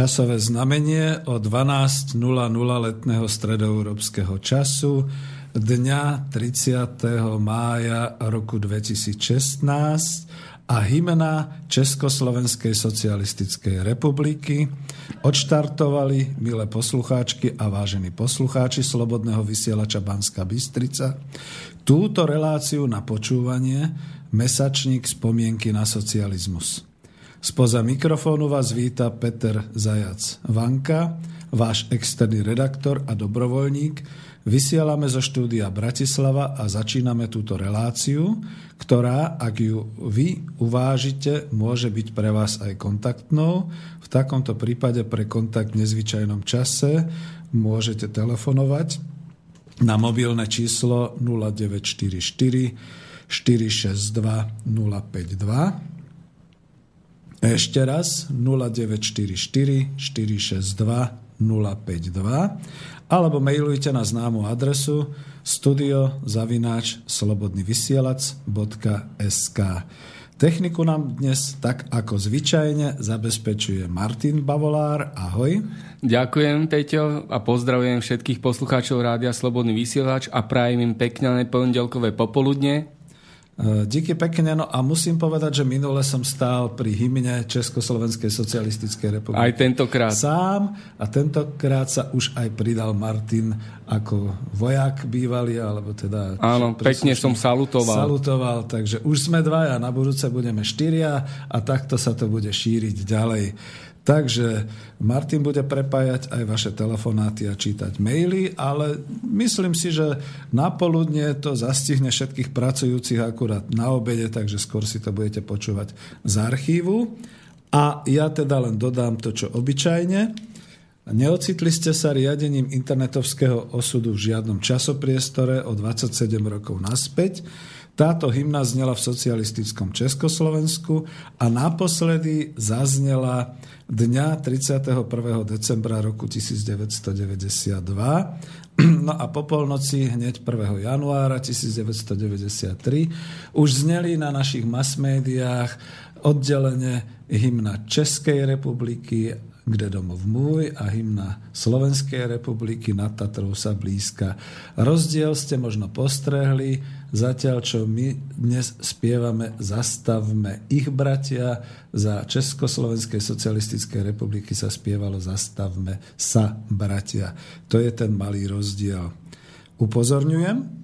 Časové znamenie o 12.00 letného stredoeurópskeho času dňa 30. mája roku 2016 a hymna Československej socialistickej republiky odštartovali, milé poslucháčky a vážení poslucháči Slobodného vysielača Banska Bystrica, túto reláciu na počúvanie Mesačník spomienky na socializmus. Spoza mikrofónu vás víta Peter Zajac Vanka, váš externý redaktor a dobrovoľník. Vysielame zo štúdia Bratislava a začíname túto reláciu, ktorá, ak ju vy uvážite, môže byť pre vás aj kontaktnou. V takomto prípade pre kontakt v nezvyčajnom čase môžete telefonovať na mobilné číslo 0944 462 052 ešte raz 0944 462 052 alebo mailujte na známu adresu studiozavináč slobodnyvysielac.sk Techniku nám dnes tak ako zvyčajne zabezpečuje Martin Bavolár. Ahoj. Ďakujem, Peťo, a pozdravujem všetkých poslucháčov Rádia Slobodný vysielač a prajem im pekné pondelkové popoludne díky pekne, no a musím povedať, že minule som stál pri hymne Československej socialistickej republiky. Aj tentokrát. Sám a tentokrát sa už aj pridal Martin ako vojak bývalý, alebo teda... Áno, pekne som salutoval. Salutoval, takže už sme dvaja, na budúce budeme štyria a takto sa to bude šíriť ďalej. Takže Martin bude prepájať aj vaše telefonáty a čítať maily, ale myslím si, že napoludne to zastihne všetkých pracujúcich akurát na obede, takže skôr si to budete počúvať z archívu. A ja teda len dodám to, čo obyčajne. Neocitli ste sa riadením internetovského osudu v žiadnom časopriestore o 27 rokov naspäť. Táto hymna znela v socialistickom Československu a naposledy zaznela dňa 31. decembra roku 1992. No a po polnoci hneď 1. januára 1993 už zneli na našich masmédiách oddelenie hymna Českej republiky kde domov môj a hymna Slovenskej republiky nad Tatrou sa blízka. Rozdiel ste možno postrehli, zatiaľ čo my dnes spievame Zastavme ich bratia, za Československej socialistickej republiky sa spievalo Zastavme sa bratia. To je ten malý rozdiel. Upozorňujem,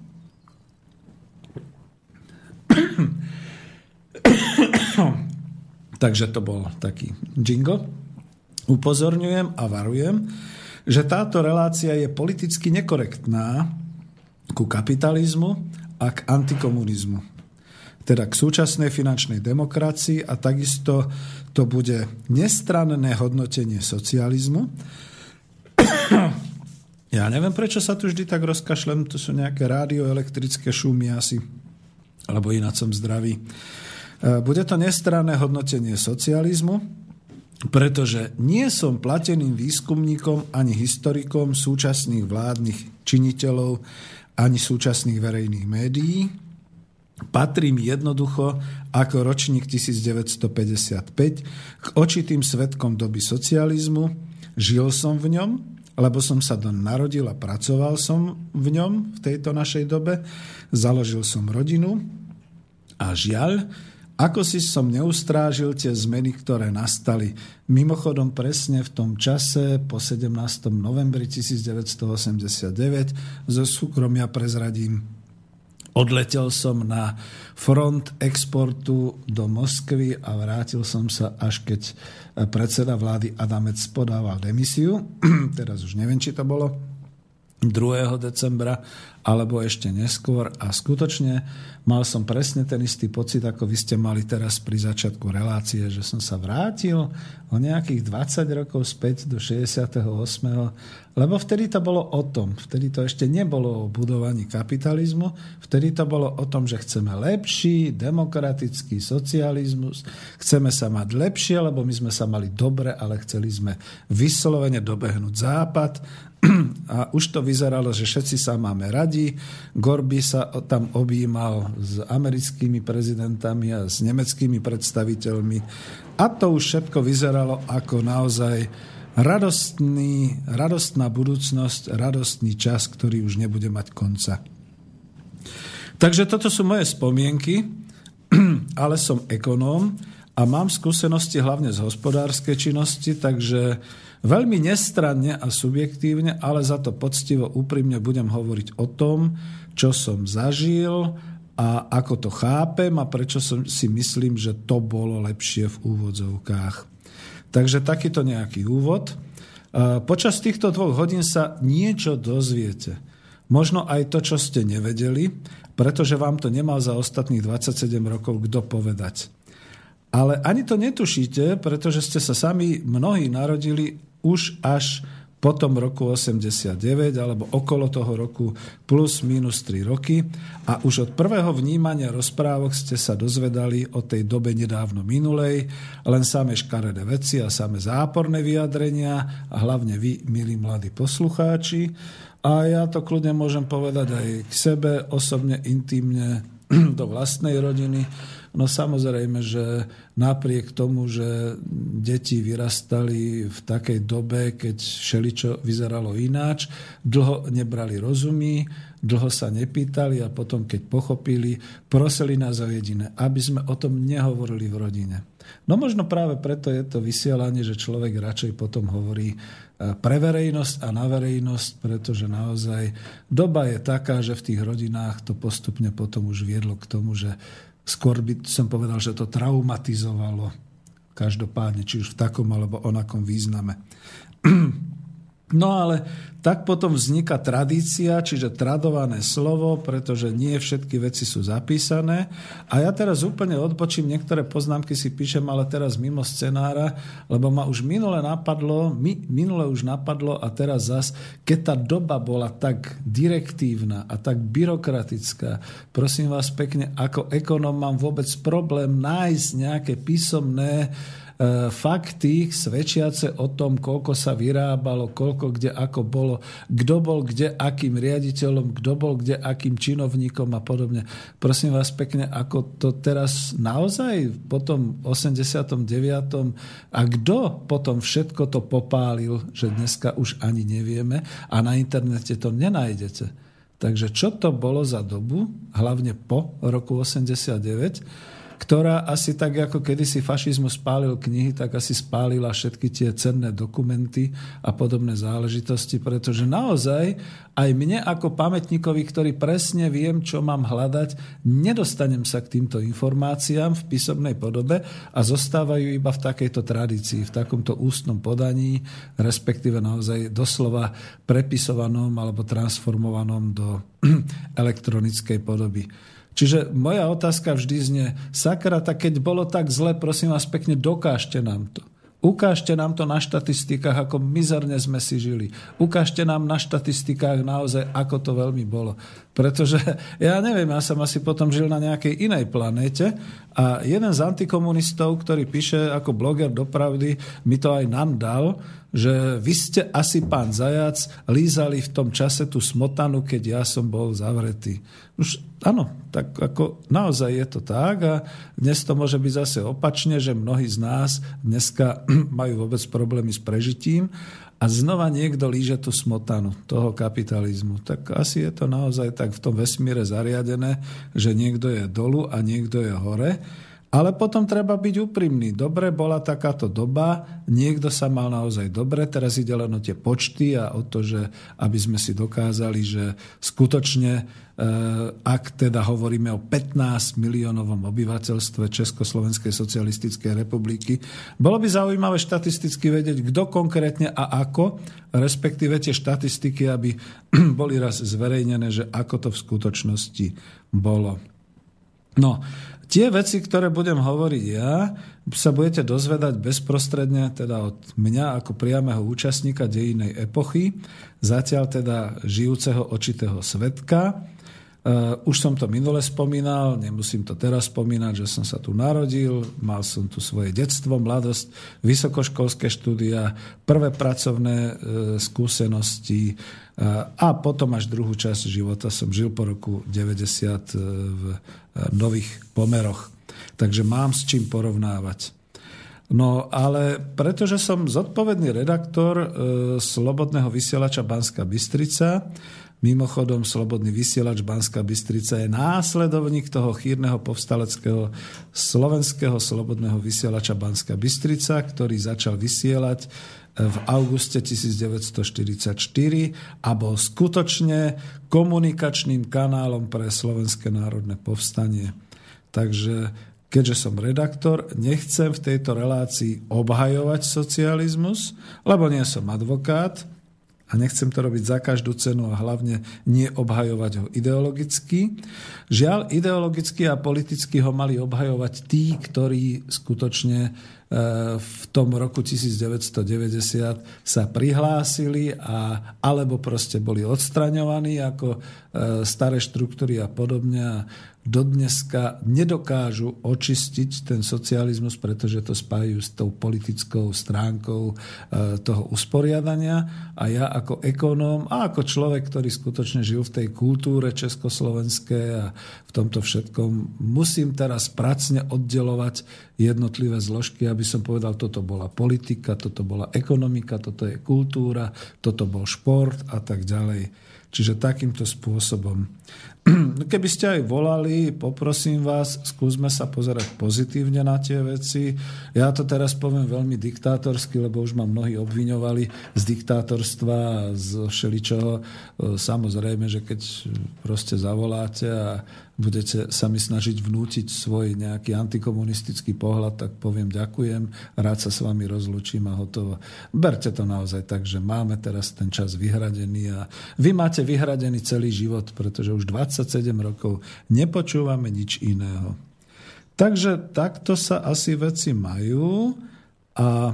Takže to bol taký jingle. Upozorňujem a varujem, že táto relácia je politicky nekorektná ku kapitalizmu a k antikomunizmu. Teda k súčasnej finančnej demokracii a takisto to bude nestranné hodnotenie socializmu. Ja neviem, prečo sa tu vždy tak rozkašlem, to sú nejaké rádioelektrické šumy asi, alebo ináč som zdravý. E, bude to nestranné hodnotenie socializmu, pretože nie som plateným výskumníkom ani historikom súčasných vládnych činiteľov ani súčasných verejných médií. Patrím jednoducho ako ročník 1955 k očitým svetkom doby socializmu. Žil som v ňom, lebo som sa do narodil a pracoval som v ňom v tejto našej dobe. Založil som rodinu A žiaľ, ako si som neustrážil tie zmeny, ktoré nastali. Mimochodom presne v tom čase, po 17. novembri 1989, zo súkromia prezradím, odletel som na front exportu do Moskvy a vrátil som sa, až keď predseda vlády Adamec podával demisiu. Teraz už neviem, či to bolo 2. decembra alebo ešte neskôr a skutočne mal som presne ten istý pocit, ako vy ste mali teraz pri začiatku relácie, že som sa vrátil o nejakých 20 rokov späť do 68. Lebo vtedy to bolo o tom, vtedy to ešte nebolo o budovaní kapitalizmu, vtedy to bolo o tom, že chceme lepší, demokratický socializmus, chceme sa mať lepšie, lebo my sme sa mali dobre, ale chceli sme vyslovene dobehnúť západ a už to vyzeralo, že všetci sa máme radi. Gorby sa tam objímal s americkými prezidentami a s nemeckými predstaviteľmi. A to už všetko vyzeralo ako naozaj radostný, radostná budúcnosť, radostný čas, ktorý už nebude mať konca. Takže toto sú moje spomienky, ale som ekonóm a mám skúsenosti hlavne z hospodárskej činnosti, takže Veľmi nestranne a subjektívne, ale za to poctivo úprimne budem hovoriť o tom, čo som zažil a ako to chápem a prečo som si myslím, že to bolo lepšie v úvodzovkách. Takže takýto nejaký úvod. Počas týchto dvoch hodín sa niečo dozviete. Možno aj to, čo ste nevedeli, pretože vám to nemal za ostatných 27 rokov kto povedať. Ale ani to netušíte, pretože ste sa sami mnohí narodili už až po tom roku 89 alebo okolo toho roku plus minus 3 roky. A už od prvého vnímania rozprávok ste sa dozvedali o tej dobe nedávno minulej, len same škaredé veci a same záporné vyjadrenia a hlavne vy, milí mladí poslucháči. A ja to kľudne môžem povedať aj k sebe, osobne, intimne, do vlastnej rodiny, No samozrejme, že napriek tomu, že deti vyrastali v takej dobe, keď všeličo vyzeralo ináč, dlho nebrali rozumy, dlho sa nepýtali a potom, keď pochopili, prosili nás o jediné, aby sme o tom nehovorili v rodine. No možno práve preto je to vysielanie, že človek radšej potom hovorí e, pre verejnosť a na verejnosť, pretože naozaj doba je taká, že v tých rodinách to postupne potom už viedlo k tomu, že Skôr by som povedal, že to traumatizovalo každopádne, či už v takom alebo onakom význame. No ale tak potom vzniká tradícia, čiže tradované slovo, pretože nie všetky veci sú zapísané. A ja teraz úplne odbočím, niektoré poznámky si píšem, ale teraz mimo scenára, lebo ma už minule napadlo, mi, minule už napadlo a teraz zas, keď tá doba bola tak direktívna a tak byrokratická, prosím vás pekne, ako ekonom mám vôbec problém nájsť nejaké písomné fakty svedčiace o tom, koľko sa vyrábalo, koľko kde ako bolo, kto bol kde akým riaditeľom, kto bol kde akým činovníkom a podobne. Prosím vás pekne, ako to teraz naozaj po tom 89. a kto potom všetko to popálil, že dneska už ani nevieme a na internete to nenájdete. Takže čo to bolo za dobu, hlavne po roku 89, ktorá asi tak, ako kedysi fašizmus spálil knihy, tak asi spálila všetky tie cenné dokumenty a podobné záležitosti, pretože naozaj aj mne ako pamätníkovi, ktorý presne viem, čo mám hľadať, nedostanem sa k týmto informáciám v písomnej podobe a zostávajú iba v takejto tradícii, v takomto ústnom podaní, respektíve naozaj doslova prepisovanom alebo transformovanom do elektronickej podoby. Čiže moja otázka vždy znie, sakra, tak keď bolo tak zle, prosím vás pekne, dokážte nám to. Ukážte nám to na štatistikách, ako mizerne sme si žili. Ukážte nám na štatistikách naozaj, ako to veľmi bolo. Pretože ja neviem, ja som asi potom žil na nejakej inej planéte a jeden z antikomunistov, ktorý píše ako bloger dopravdy, mi to aj nám dal, že vy ste asi pán Zajac lízali v tom čase tú smotanu, keď ja som bol zavretý. Už áno, tak ako naozaj je to tak a dnes to môže byť zase opačne, že mnohí z nás dneska majú vôbec problémy s prežitím a znova niekto líže tú smotanu toho kapitalizmu. Tak asi je to naozaj tak v tom vesmíre zariadené, že niekto je dolu a niekto je hore. Ale potom treba byť úprimný. Dobre, bola takáto doba, niekto sa mal naozaj dobre, teraz ide len o tie počty a o to, že aby sme si dokázali, že skutočne, e, ak teda hovoríme o 15 miliónovom obyvateľstve Československej socialistickej republiky, bolo by zaujímavé štatisticky vedieť, kto konkrétne a ako, respektíve tie štatistiky, aby boli raz zverejnené, že ako to v skutočnosti bolo. No, Tie veci, ktoré budem hovoriť ja, sa budete dozvedať bezprostredne teda od mňa ako priameho účastníka dejinej epochy, zatiaľ teda žijúceho očitého svetka. Uh, už som to minule spomínal, nemusím to teraz spomínať, že som sa tu narodil, mal som tu svoje detstvo, mladosť, vysokoškolské štúdia, prvé pracovné uh, skúsenosti, a potom až druhú časť života som žil po roku 90 e, v nových pomeroch. Takže mám s čím porovnávať. No ale pretože som zodpovedný redaktor e, Slobodného vysielača Banska Bystrica, Mimochodom, Slobodný vysielač Banská Bystrica je následovník toho chýrneho povstaleckého slovenského Slobodného vysielača Banská Bystrica, ktorý začal vysielať v auguste 1944 a bol skutočne komunikačným kanálom pre Slovenské národné povstanie. Takže keďže som redaktor, nechcem v tejto relácii obhajovať socializmus, lebo nie som advokát, a nechcem to robiť za každú cenu a hlavne nie obhajovať ho ideologicky. Žiaľ, ideologicky a politicky ho mali obhajovať tí, ktorí skutočne v tom roku 1990 sa prihlásili a, alebo proste boli odstraňovaní ako e, staré štruktúry a podobne dodneska nedokážu očistiť ten socializmus, pretože to spájajú s tou politickou stránkou e, toho usporiadania. A ja ako ekonóm a ako človek, ktorý skutočne žil v tej kultúre československej a v tomto všetkom, musím teraz pracne oddelovať jednotlivé zložky, aby som povedal, toto bola politika, toto bola ekonomika, toto je kultúra, toto bol šport a tak ďalej. Čiže takýmto spôsobom. Keby ste aj volali, poprosím vás, skúsme sa pozerať pozitívne na tie veci. Ja to teraz poviem veľmi diktátorsky, lebo už ma mnohí obviňovali z diktátorstva a z všeličoho. Samozrejme, že keď proste zavoláte a budete sa mi snažiť vnútiť svoj nejaký antikomunistický pohľad, tak poviem ďakujem, rád sa s vami rozlučím a hotovo. Berte to naozaj tak, že máme teraz ten čas vyhradený a vy máte vyhradený celý život, pretože už 27 rokov nepočúvame nič iného. Takže takto sa asi veci majú a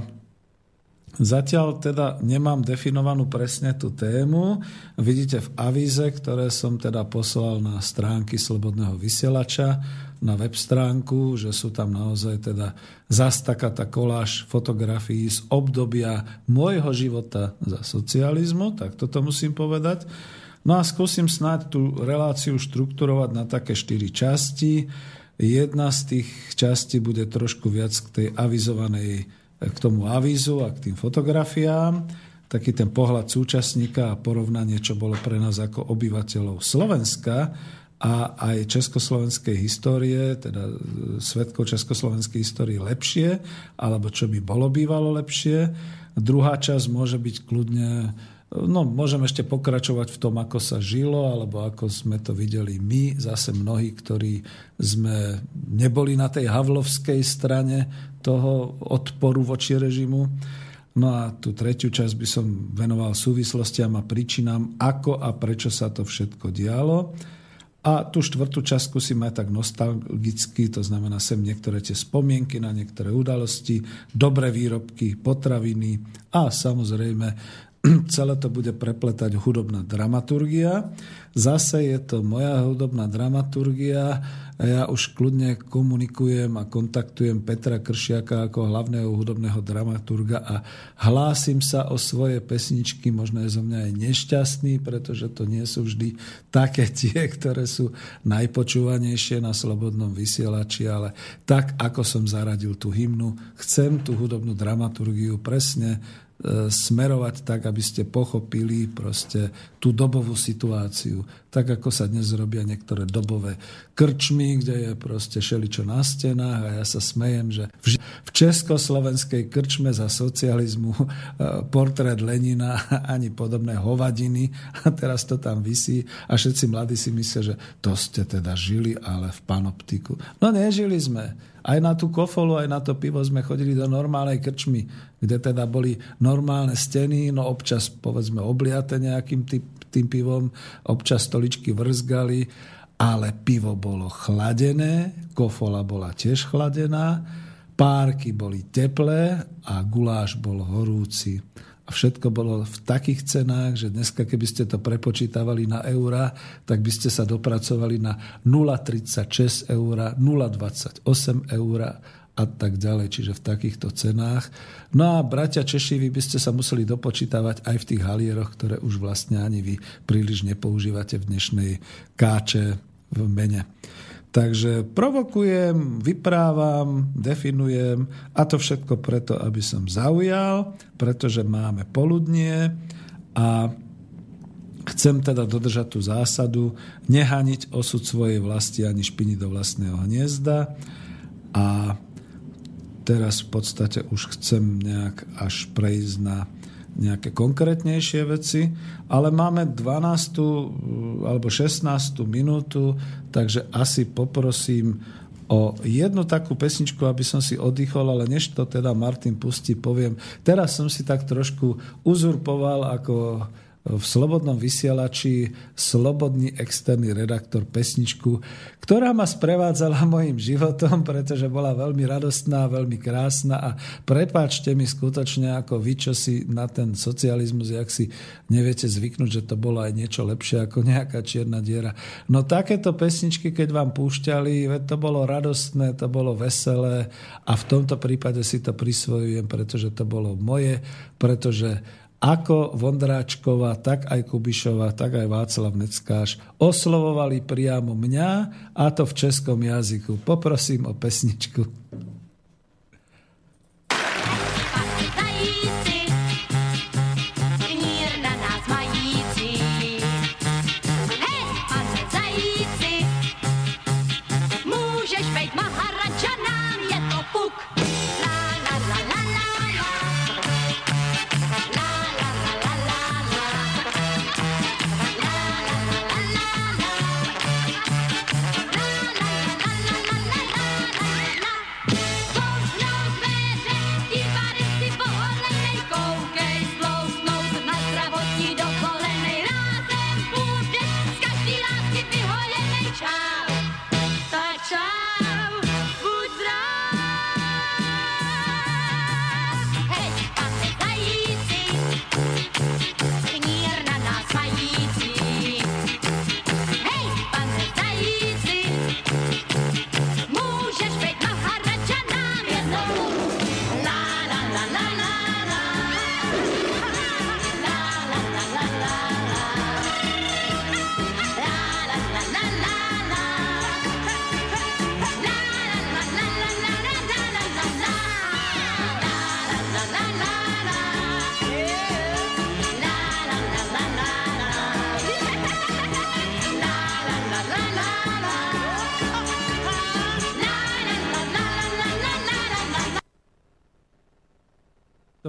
Zatiaľ teda nemám definovanú presne tú tému. Vidíte v avíze, ktoré som teda poslal na stránky Slobodného vysielača, na web stránku, že sú tam naozaj teda zas taká tá koláž fotografií z obdobia môjho života za socializmu, tak toto musím povedať. No a skúsim snáď tú reláciu štrukturovať na také štyri časti. Jedna z tých častí bude trošku viac k tej avizovanej k tomu avízu a k tým fotografiám, taký ten pohľad súčasníka a porovnanie, čo bolo pre nás ako obyvateľov Slovenska a aj československej histórie, teda svetkov československej histórie lepšie, alebo čo by bolo bývalo lepšie. Druhá časť môže byť kľudne No, môžem ešte pokračovať v tom, ako sa žilo, alebo ako sme to videli my, zase mnohí, ktorí sme neboli na tej havlovskej strane toho odporu voči režimu. No a tú tretiu časť by som venoval súvislostiam a príčinám, ako a prečo sa to všetko dialo. A tú štvrtú časť skúsim aj tak nostalgicky, to znamená sem niektoré tie spomienky na niektoré udalosti, dobré výrobky, potraviny a samozrejme celé to bude prepletať hudobná dramaturgia. Zase je to moja hudobná dramaturgia. Ja už kľudne komunikujem a kontaktujem Petra Kršiaka ako hlavného hudobného dramaturga a hlásim sa o svoje pesničky. Možno je zo mňa aj nešťastný, pretože to nie sú vždy také tie, ktoré sú najpočúvanejšie na slobodnom vysielači, ale tak, ako som zaradil tú hymnu, chcem tú hudobnú dramaturgiu presne smerovať tak, aby ste pochopili proste tú dobovú situáciu. Tak, ako sa dnes robia niektoré dobové krčmy, kde je proste šeličo na stenách a ja sa smejem, že v československej krčme za socializmu e, portrét Lenina ani podobné hovadiny a teraz to tam vysí a všetci mladí si myslia, že to ste teda žili, ale v panoptiku. No nežili sme. Aj na tú kofolu, aj na to pivo sme chodili do normálnej krčmy, kde teda boli normálne steny, no občas povedzme obliate nejakým tým, tým pivom, občas stoličky vrzgali, ale pivo bolo chladené, kofola bola tiež chladená, párky boli teplé a guláš bol horúci. A všetko bolo v takých cenách, že dneska, keby ste to prepočítavali na eura, tak by ste sa dopracovali na 0,36 eura, 0,28 eura a tak ďalej, čiže v takýchto cenách. No a bratia Češi, vy by ste sa museli dopočítavať aj v tých halieroch, ktoré už vlastne ani vy príliš nepoužívate v dnešnej káče v mene. Takže provokujem, vyprávam, definujem a to všetko preto, aby som zaujal, pretože máme poludnie a chcem teda dodržať tú zásadu, nehaniť osud svojej vlasti ani špiniť do vlastného hniezda a teraz v podstate už chcem nejak až prejsť na nejaké konkrétnejšie veci, ale máme 12. alebo 16. minútu, takže asi poprosím o jednu takú pesničku, aby som si oddychol, ale než to teda Martin pustí, poviem, teraz som si tak trošku uzurpoval ako v Slobodnom vysielači slobodný externý redaktor pesničku, ktorá ma sprevádzala mojim životom, pretože bola veľmi radostná, veľmi krásna a prepáčte mi skutočne ako vy, čo si na ten socializmus, jak si neviete zvyknúť, že to bolo aj niečo lepšie ako nejaká čierna diera. No takéto pesničky, keď vám púšťali, to bolo radostné, to bolo veselé a v tomto prípade si to prisvojujem, pretože to bolo moje, pretože ako Vondráčková, tak aj Kubišová, tak aj Václav Neckáš oslovovali priamo mňa, a to v českom jazyku. Poprosím o pesničku.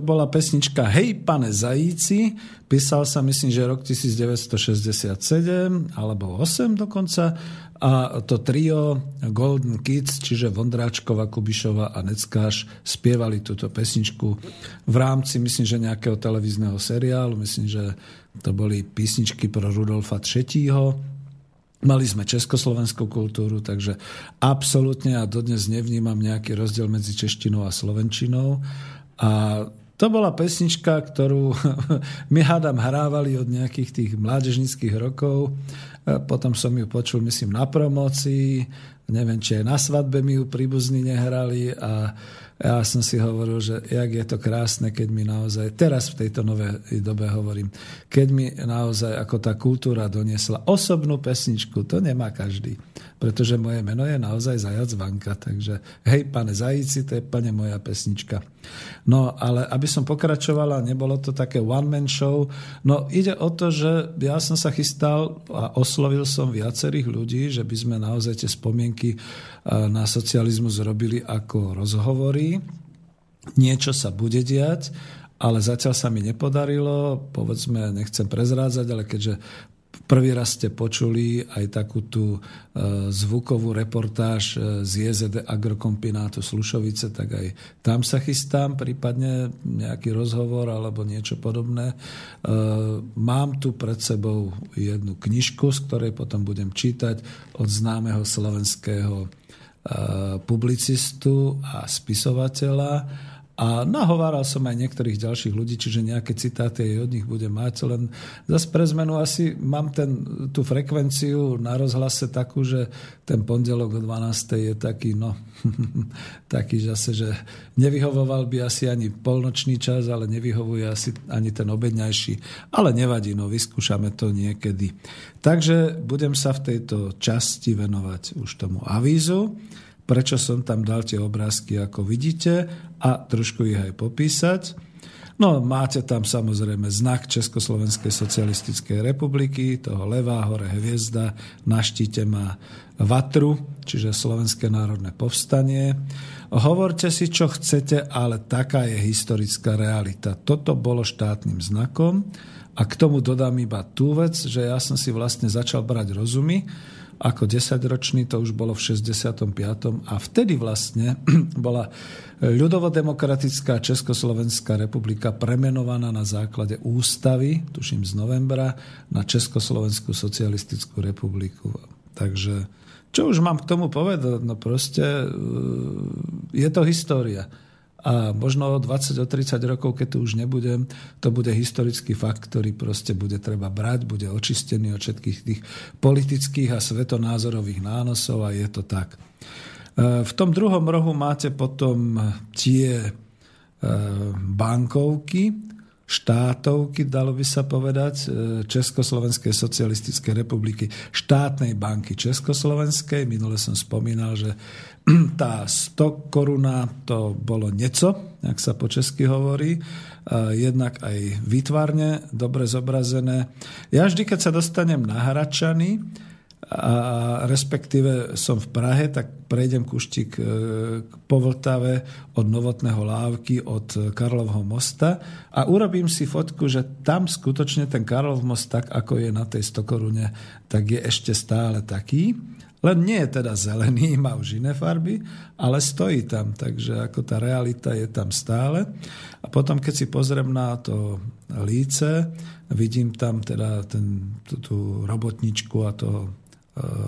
Bola pesnička Hej, pane zajíci. Písal sa, myslím, že rok 1967 alebo 8 dokonca. A to trio Golden Kids, čiže Vondráčková, Kubišova a Neckáš spievali túto pesničku v rámci, myslím, že nejakého televízneho seriálu. Myslím, že to boli písničky pro Rudolfa III. Mali sme československú kultúru, takže absolútne a dodnes nevnímam nejaký rozdiel medzi češtinou a slovenčinou. A to bola pesnička, ktorú my hádam hrávali od nejakých tých mládežnických rokov. Potom som ju počul, myslím, na promocii. Neviem, či aj na svadbe mi ju príbuzní nehrali. A ja som si hovoril, že jak je to krásne, keď mi naozaj, teraz v tejto novej dobe hovorím, keď mi naozaj ako tá kultúra doniesla osobnú pesničku, to nemá každý. Pretože moje meno je naozaj Zajac Vanka. Takže hej, pane Zajíci, to je plne moja pesnička. No, ale aby som pokračovala, nebolo to také one-man show. No, ide o to, že ja som sa chystal a oslovil som viacerých ľudí, že by sme naozaj tie spomienky na socializmus robili ako rozhovory. Niečo sa bude diať, ale zatiaľ sa mi nepodarilo. Povedzme, nechcem prezrádzať, ale keďže Prvý raz ste počuli aj takú tú e, zvukovú reportáž e, z JZD Agrokombinátu Slušovice, tak aj tam sa chystám, prípadne nejaký rozhovor alebo niečo podobné. E, mám tu pred sebou jednu knižku, z ktorej potom budem čítať od známeho slovenského publicistu a spisovateľa a nahováral som aj niektorých ďalších ľudí, čiže nejaké citáty aj od nich budem mať, len zase pre zmenu asi mám ten, tú frekvenciu na rozhlase takú, že ten pondelok o 12. je taký, no, taký zase, že nevyhovoval by asi ani polnočný čas, ale nevyhovuje asi ani ten obedňajší. Ale nevadí, no vyskúšame to niekedy. Takže budem sa v tejto časti venovať už tomu avízu prečo som tam dal tie obrázky, ako vidíte, a trošku ich aj popísať. No, máte tam samozrejme znak Československej socialistickej republiky, toho levá hore hviezda, na štíte má Vatru, čiže Slovenské národné povstanie. Hovorte si, čo chcete, ale taká je historická realita. Toto bolo štátnym znakom a k tomu dodám iba tú vec, že ja som si vlastne začal brať rozumy, ako 10-ročný, to už bolo v 65. A vtedy vlastne bola ľudovodemokratická Československá republika premenovaná na základe ústavy, tuším z novembra, na Československú socialistickú republiku. Takže čo už mám k tomu povedať? No proste e, je to história. A možno o 20, o 30 rokov, keď tu už nebudem, to bude historický fakt, ktorý proste bude treba brať, bude očistený od všetkých tých politických a svetonázorových nánosov a je to tak. E, v tom druhom rohu máte potom tie e, bankovky, štátovky, dalo by sa povedať, e, Československej socialistickej republiky, štátnej banky Československej. Minule som spomínal, že tá 100 koruna to bolo nieco, ak sa po česky hovorí, jednak aj výtvarne dobre zobrazené. Ja vždy, keď sa dostanem na Hračany, a respektíve som v Prahe, tak prejdem kuštík e, po Vltave od Novotného lávky, od Karlovho mosta a urobím si fotku, že tam skutočne ten Karlov most, tak ako je na tej stokorune, tak je ešte stále taký. Len nie je teda zelený, má už iné farby, ale stojí tam, takže ako tá realita je tam stále. A potom, keď si pozriem na to líce, vidím tam teda ten, tú, tú robotničku a toho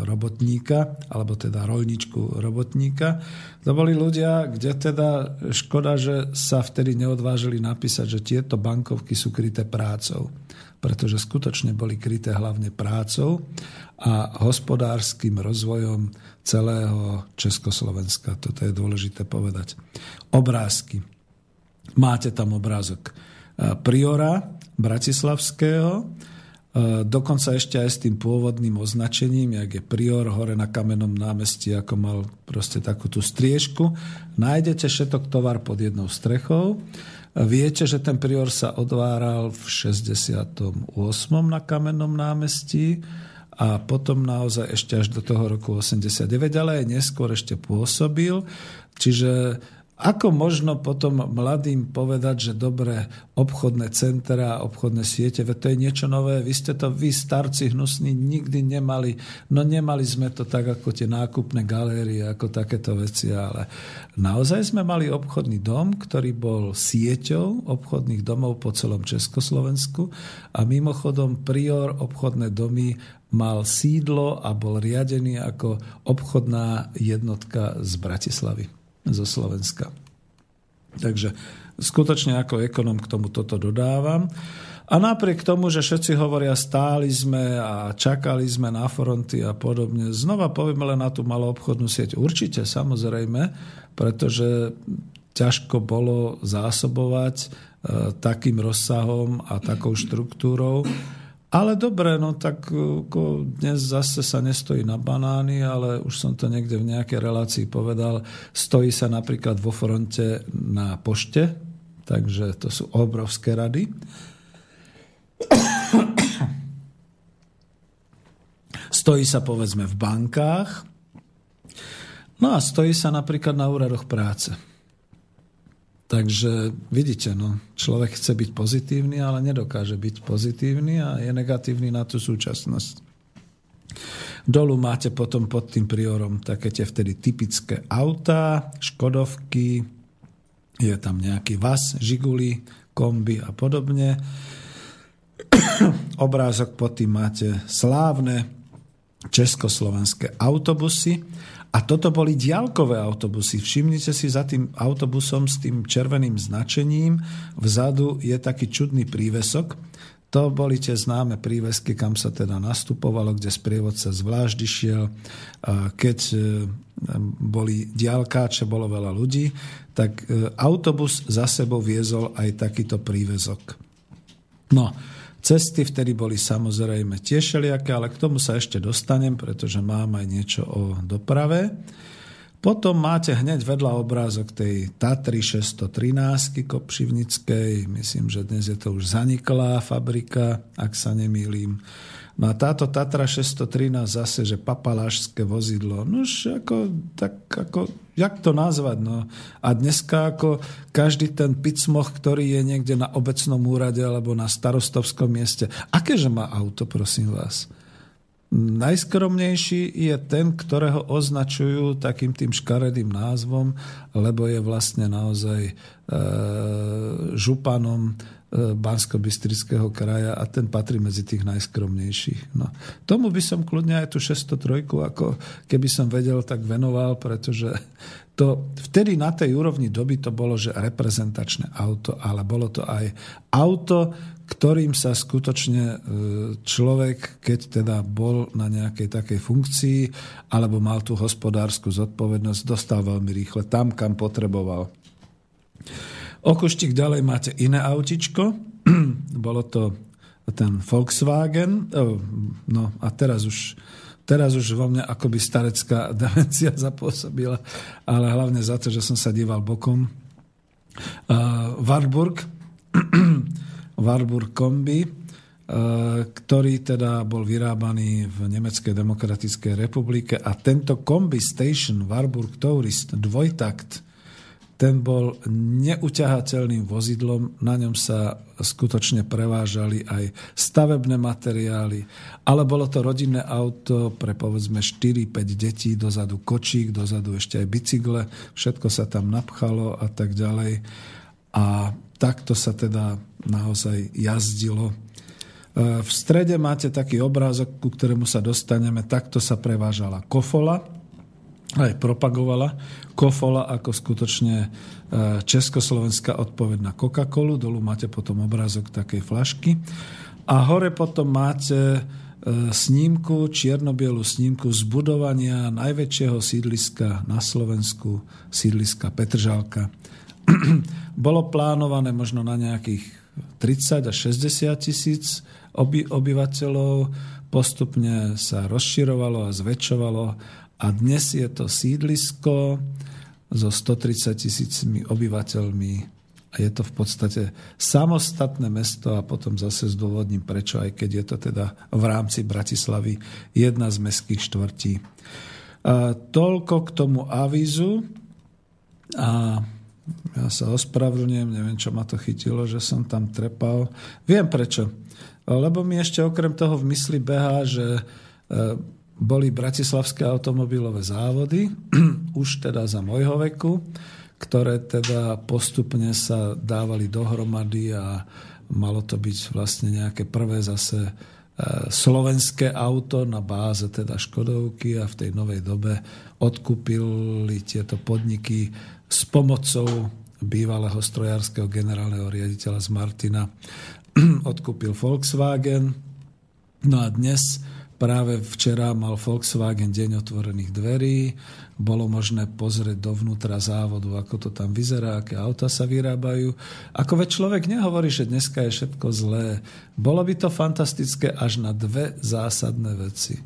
robotníka, alebo teda rolničku robotníka. To boli ľudia, kde teda škoda, že sa vtedy neodvážili napísať, že tieto bankovky sú kryté prácou. Pretože skutočne boli kryté hlavne prácou a hospodárským rozvojom celého Československa. Toto je dôležité povedať. Obrázky. Máte tam obrázok priora bratislavského, E, dokonca ešte aj s tým pôvodným označením, jak je prior hore na kamennom námestí, ako mal proste takú tú striežku. Nájdete všetok tovar pod jednou strechou. Viete, že ten prior sa odváral v 68. na kamennom námestí a potom naozaj ešte až do toho roku 89, ale aj neskôr ešte pôsobil. Čiže ako možno potom mladým povedať, že dobré obchodné centra, obchodné siete, veď to je niečo nové, vy ste to, vy starci hnusní, nikdy nemali, no nemali sme to tak ako tie nákupné galérie, ako takéto veci, ale naozaj sme mali obchodný dom, ktorý bol sieťou obchodných domov po celom Československu a mimochodom prior obchodné domy mal sídlo a bol riadený ako obchodná jednotka z Bratislavy zo Slovenska. Takže skutočne ako ekonom k tomu toto dodávam. A napriek tomu, že všetci hovoria, stáli sme a čakali sme na fronty a podobne, znova povieme len na tú malú obchodnú sieť. Určite, samozrejme, pretože ťažko bolo zásobovať takým rozsahom a takou štruktúrou. Ale dobre, no tak ako dnes zase sa nestojí na banány, ale už som to niekde v nejakej relácii povedal, stojí sa napríklad vo fronte na pošte, takže to sú obrovské rady. Stojí sa povedzme v bankách, no a stojí sa napríklad na úradoch práce. Takže vidíte, no, človek chce byť pozitívny, ale nedokáže byť pozitívny a je negatívny na tú súčasnosť. Dolu máte potom pod tým priorom také tie vtedy typické autá, škodovky, je tam nejaký vas, žiguli, kombi a podobne. Obrázok pod tým máte slávne československé autobusy a toto boli diaľkové autobusy. Všimnite si za tým autobusom s tým červeným značením. Vzadu je taký čudný prívesok. To boli tie známe prívesky, kam sa teda nastupovalo, kde sprievodca zvlášť išiel. Keď e, boli diálkáče, bolo veľa ľudí, tak e, autobus za sebou viezol aj takýto prívezok. No, Cesty vtedy boli samozrejme tiež všelijaké, ale k tomu sa ešte dostanem, pretože mám aj niečo o doprave. Potom máte hneď vedľa obrázok tej Tatry 613 Kopšivnickej. Myslím, že dnes je to už zaniklá fabrika, ak sa nemýlim. No a táto Tatra 613 zase, že papalášské vozidlo. No už ako, tak ako, jak to nazvať? No? A dneska ako každý ten picmoch, ktorý je niekde na obecnom úrade alebo na starostovskom mieste, akéže má auto, prosím vás? Najskromnejší je ten, ktorého označujú takým tým škaredým názvom, lebo je vlastne naozaj e, županom bansko bystrického kraja a ten patrí medzi tých najskromnejších. No. Tomu by som kľudne aj tú 603, ako keby som vedel, tak venoval, pretože to vtedy na tej úrovni doby to bolo, že reprezentačné auto, ale bolo to aj auto, ktorým sa skutočne e, človek, keď teda bol na nejakej takej funkcii alebo mal tú hospodárskú zodpovednosť, dostal veľmi rýchle tam, kam potreboval. O kuštík ďalej máte iné autičko. Bolo to ten Volkswagen. No a teraz už, teraz už vo mne akoby starecká demencia zapôsobila, ale hlavne za to, že som sa díval bokom. Uh, Warburg, Warburg kombi, uh, ktorý teda bol vyrábaný v Nemeckej demokratickej republike a tento kombi station Warburg Tourist dvojtakt ten bol neuťahateľným vozidlom, na ňom sa skutočne prevážali aj stavebné materiály, ale bolo to rodinné auto pre povedzme 4-5 detí, dozadu kočík, dozadu ešte aj bicykle, všetko sa tam napchalo a tak ďalej. A takto sa teda naozaj jazdilo. E, v strede máte taký obrázok, ku ktorému sa dostaneme. Takto sa prevážala kofola, aj propagovala Kofola ako skutočne e, československá odpoveď na Coca-Colu. Dolu máte potom obrázok takej flašky. A hore potom máte e, snímku, čiernobielu snímku zbudovania najväčšieho sídliska na Slovensku, sídliska Petržalka. Bolo plánované možno na nejakých 30 až 60 tisíc oby, obyvateľov, postupne sa rozširovalo a zväčšovalo a dnes je to sídlisko so 130 tisícmi obyvateľmi a je to v podstate samostatné mesto a potom zase zdôvodním prečo, aj keď je to teda v rámci Bratislavy jedna z mestských štvrtí. Toľko k tomu avízu a ja sa ospravedlňujem, neviem, čo ma to chytilo, že som tam trepal. Viem prečo. Lebo mi ešte okrem toho v mysli behá, že e, boli bratislavské automobilové závody, už teda za môjho veku, ktoré teda postupne sa dávali dohromady a malo to byť vlastne nejaké prvé zase e, slovenské auto na báze teda Škodovky a v tej novej dobe odkúpili tieto podniky s pomocou bývalého strojárskeho generálneho riaditeľa z Martina odkúpil Volkswagen. No a dnes Práve včera mal Volkswagen deň otvorených dverí, bolo možné pozrieť dovnútra závodu, ako to tam vyzerá, aké auta sa vyrábajú. Ako veď človek nehovorí, že dneska je všetko zlé. Bolo by to fantastické až na dve zásadné veci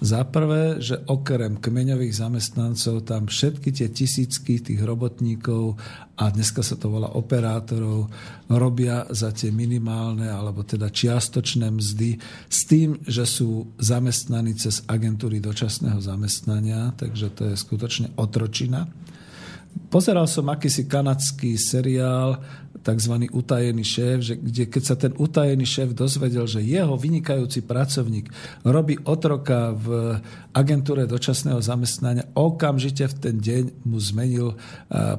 za prvé, že okrem kmeňových zamestnancov tam všetky tie tisícky tých robotníkov a dneska sa to volá operátorov robia za tie minimálne alebo teda čiastočné mzdy s tým, že sú zamestnaní cez agentúry dočasného zamestnania, takže to je skutočne otročina. Pozeral som akýsi kanadský seriál tzv. utajený šéf, že kde keď sa ten utajený šéf dozvedel, že jeho vynikajúci pracovník robí otroka v agentúre dočasného zamestnania, okamžite v ten deň mu zmenil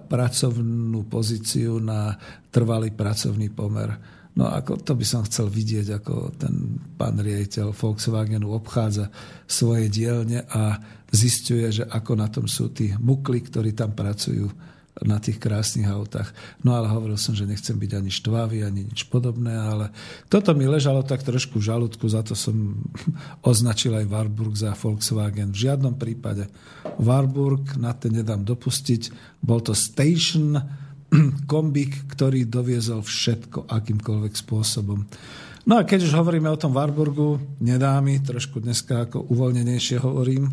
pracovnú pozíciu na trvalý pracovný pomer. No ako to by som chcel vidieť, ako ten pán riaditeľ Volkswagenu obchádza svoje dielne a zistuje, že ako na tom sú tí mukli, ktorí tam pracujú na tých krásnych autách. No ale hovoril som, že nechcem byť ani štvavý, ani nič podobné, ale toto mi ležalo tak trošku v žalúdku, za to som označil aj Warburg za Volkswagen. V žiadnom prípade Warburg na ten nedám dopustiť. Bol to station kombik, ktorý doviezol všetko akýmkoľvek spôsobom. No a keď už hovoríme o tom Warburgu, nedá mi, trošku dneska ako uvoľnenejšie hovorím,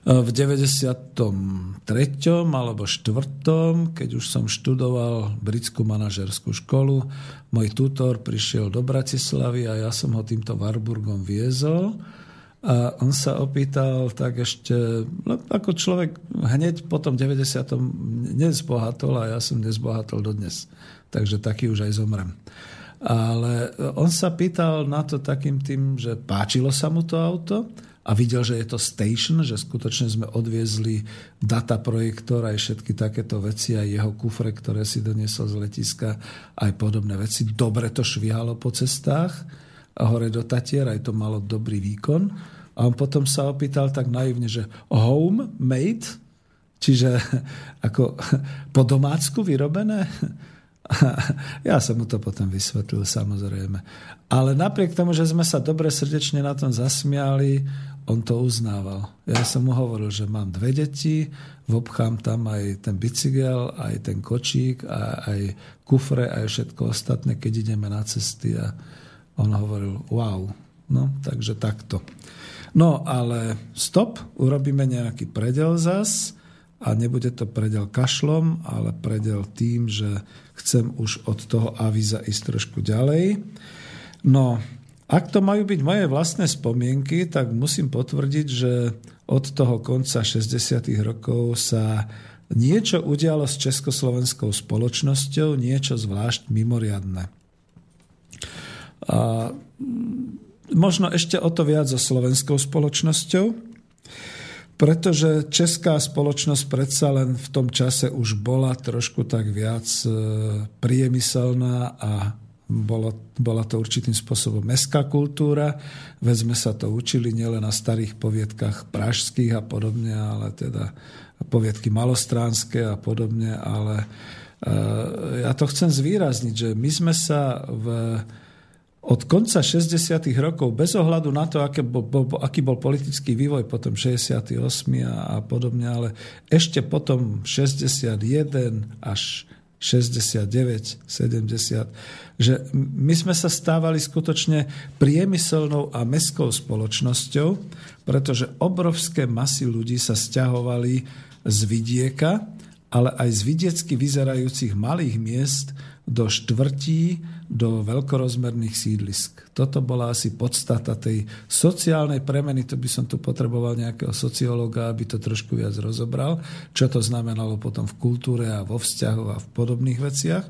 v 93. alebo 4., keď už som študoval britskú manažerskú školu, môj tutor prišiel do Bratislavy a ja som ho týmto Warburgom viezol. A on sa opýtal tak ešte, no, ako človek hneď po tom 90. nezbohatol a ja som nezbohatol dodnes. Takže taký už aj zomrem. Ale on sa pýtal na to takým tým, že páčilo sa mu to auto a videl, že je to station, že skutočne sme odviezli data projektor aj všetky takéto veci, aj jeho kufre, ktoré si doniesol z letiska, aj podobné veci. Dobre to švíhalo po cestách a hore do Tatier, aj to malo dobrý výkon. A on potom sa opýtal tak naivne, že home made, čiže ako po domácku vyrobené. Ja som mu to potom vysvetlil, samozrejme. Ale napriek tomu, že sme sa dobre srdečne na tom zasmiali, on to uznával. Ja som mu hovoril, že mám dve deti, vobchám tam aj ten bicykel, aj ten kočík, a aj kufre, aj všetko ostatné, keď ideme na cesty. A on hovoril, wow, no takže takto. No ale stop, urobíme nejaký predel zas a nebude to predel kašlom, ale predel tým, že chcem už od toho avíza ísť trošku ďalej. No, ak to majú byť moje vlastné spomienky, tak musím potvrdiť, že od toho konca 60. rokov sa niečo udialo s československou spoločnosťou, niečo zvlášť mimoriadne. A možno ešte o to viac so slovenskou spoločnosťou, pretože česká spoločnosť predsa len v tom čase už bola trošku tak viac e, priemyselná a bolo, bola to určitým spôsobom mestská kultúra, veď sme sa to učili nielen na starých poviedkach pražských a podobne, ale teda poviedky malostránske a podobne, ale uh, ja to chcem zvýrazniť, že my sme sa v, od konca 60. rokov, bez ohľadu na to, aké bol, bol, aký bol politický vývoj potom 68. a, a podobne, ale ešte potom 61 až 69, 70, že my sme sa stávali skutočne priemyselnou a mestskou spoločnosťou, pretože obrovské masy ľudí sa stiahovali z vidieka, ale aj z vidiecky vyzerajúcich malých miest do štvrtí, do veľkorozmerných sídlisk. Toto bola asi podstata tej sociálnej premeny, to by som tu potreboval nejakého sociológa, aby to trošku viac rozobral, čo to znamenalo potom v kultúre a vo vzťahoch a v podobných veciach.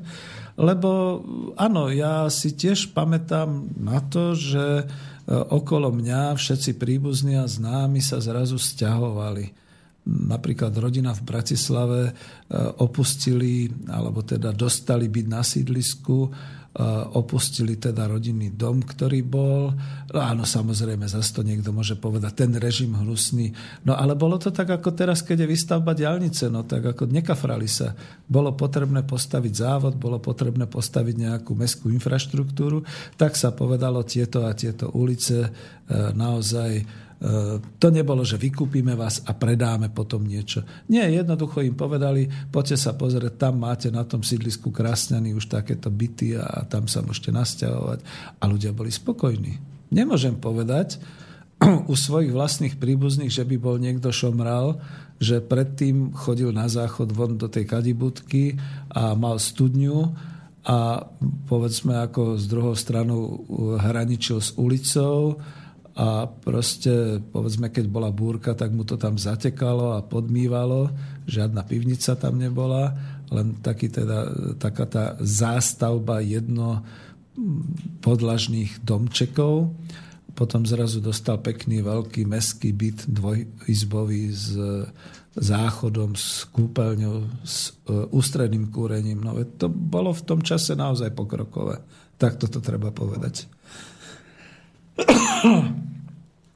Lebo áno, ja si tiež pamätám na to, že e, okolo mňa všetci príbuzní a známi sa zrazu stiahovali napríklad rodina v Bratislave e, opustili, alebo teda dostali byť na sídlisku, opustili teda rodinný dom, ktorý bol. No áno, samozrejme, zase to niekto môže povedať, ten režim hnusný. No ale bolo to tak, ako teraz, keď je vystavba diálnice, no tak ako nekafrali sa. Bolo potrebné postaviť závod, bolo potrebné postaviť nejakú mestskú infraštruktúru, tak sa povedalo tieto a tieto ulice e, naozaj to nebolo, že vykúpime vás a predáme potom niečo. Nie, jednoducho im povedali, poďte sa pozrieť, tam máte na tom sídlisku krásňany už takéto byty a tam sa môžete nasťahovať. A ľudia boli spokojní. Nemôžem povedať u svojich vlastných príbuzných, že by bol niekto šomral, že predtým chodil na záchod von do tej kadibudky a mal studňu a povedzme ako z druhou stranu hraničil s ulicou a proste, povedzme, keď bola búrka, tak mu to tam zatekalo a podmývalo. Žiadna pivnica tam nebola, len taký teda, taká tá zástavba jedno podlažných domčekov. Potom zrazu dostal pekný veľký meský byt dvojizbový s záchodom, s kúpeľňou, s e, ústredným kúrením. No to bolo v tom čase naozaj pokrokové. Tak toto treba povedať.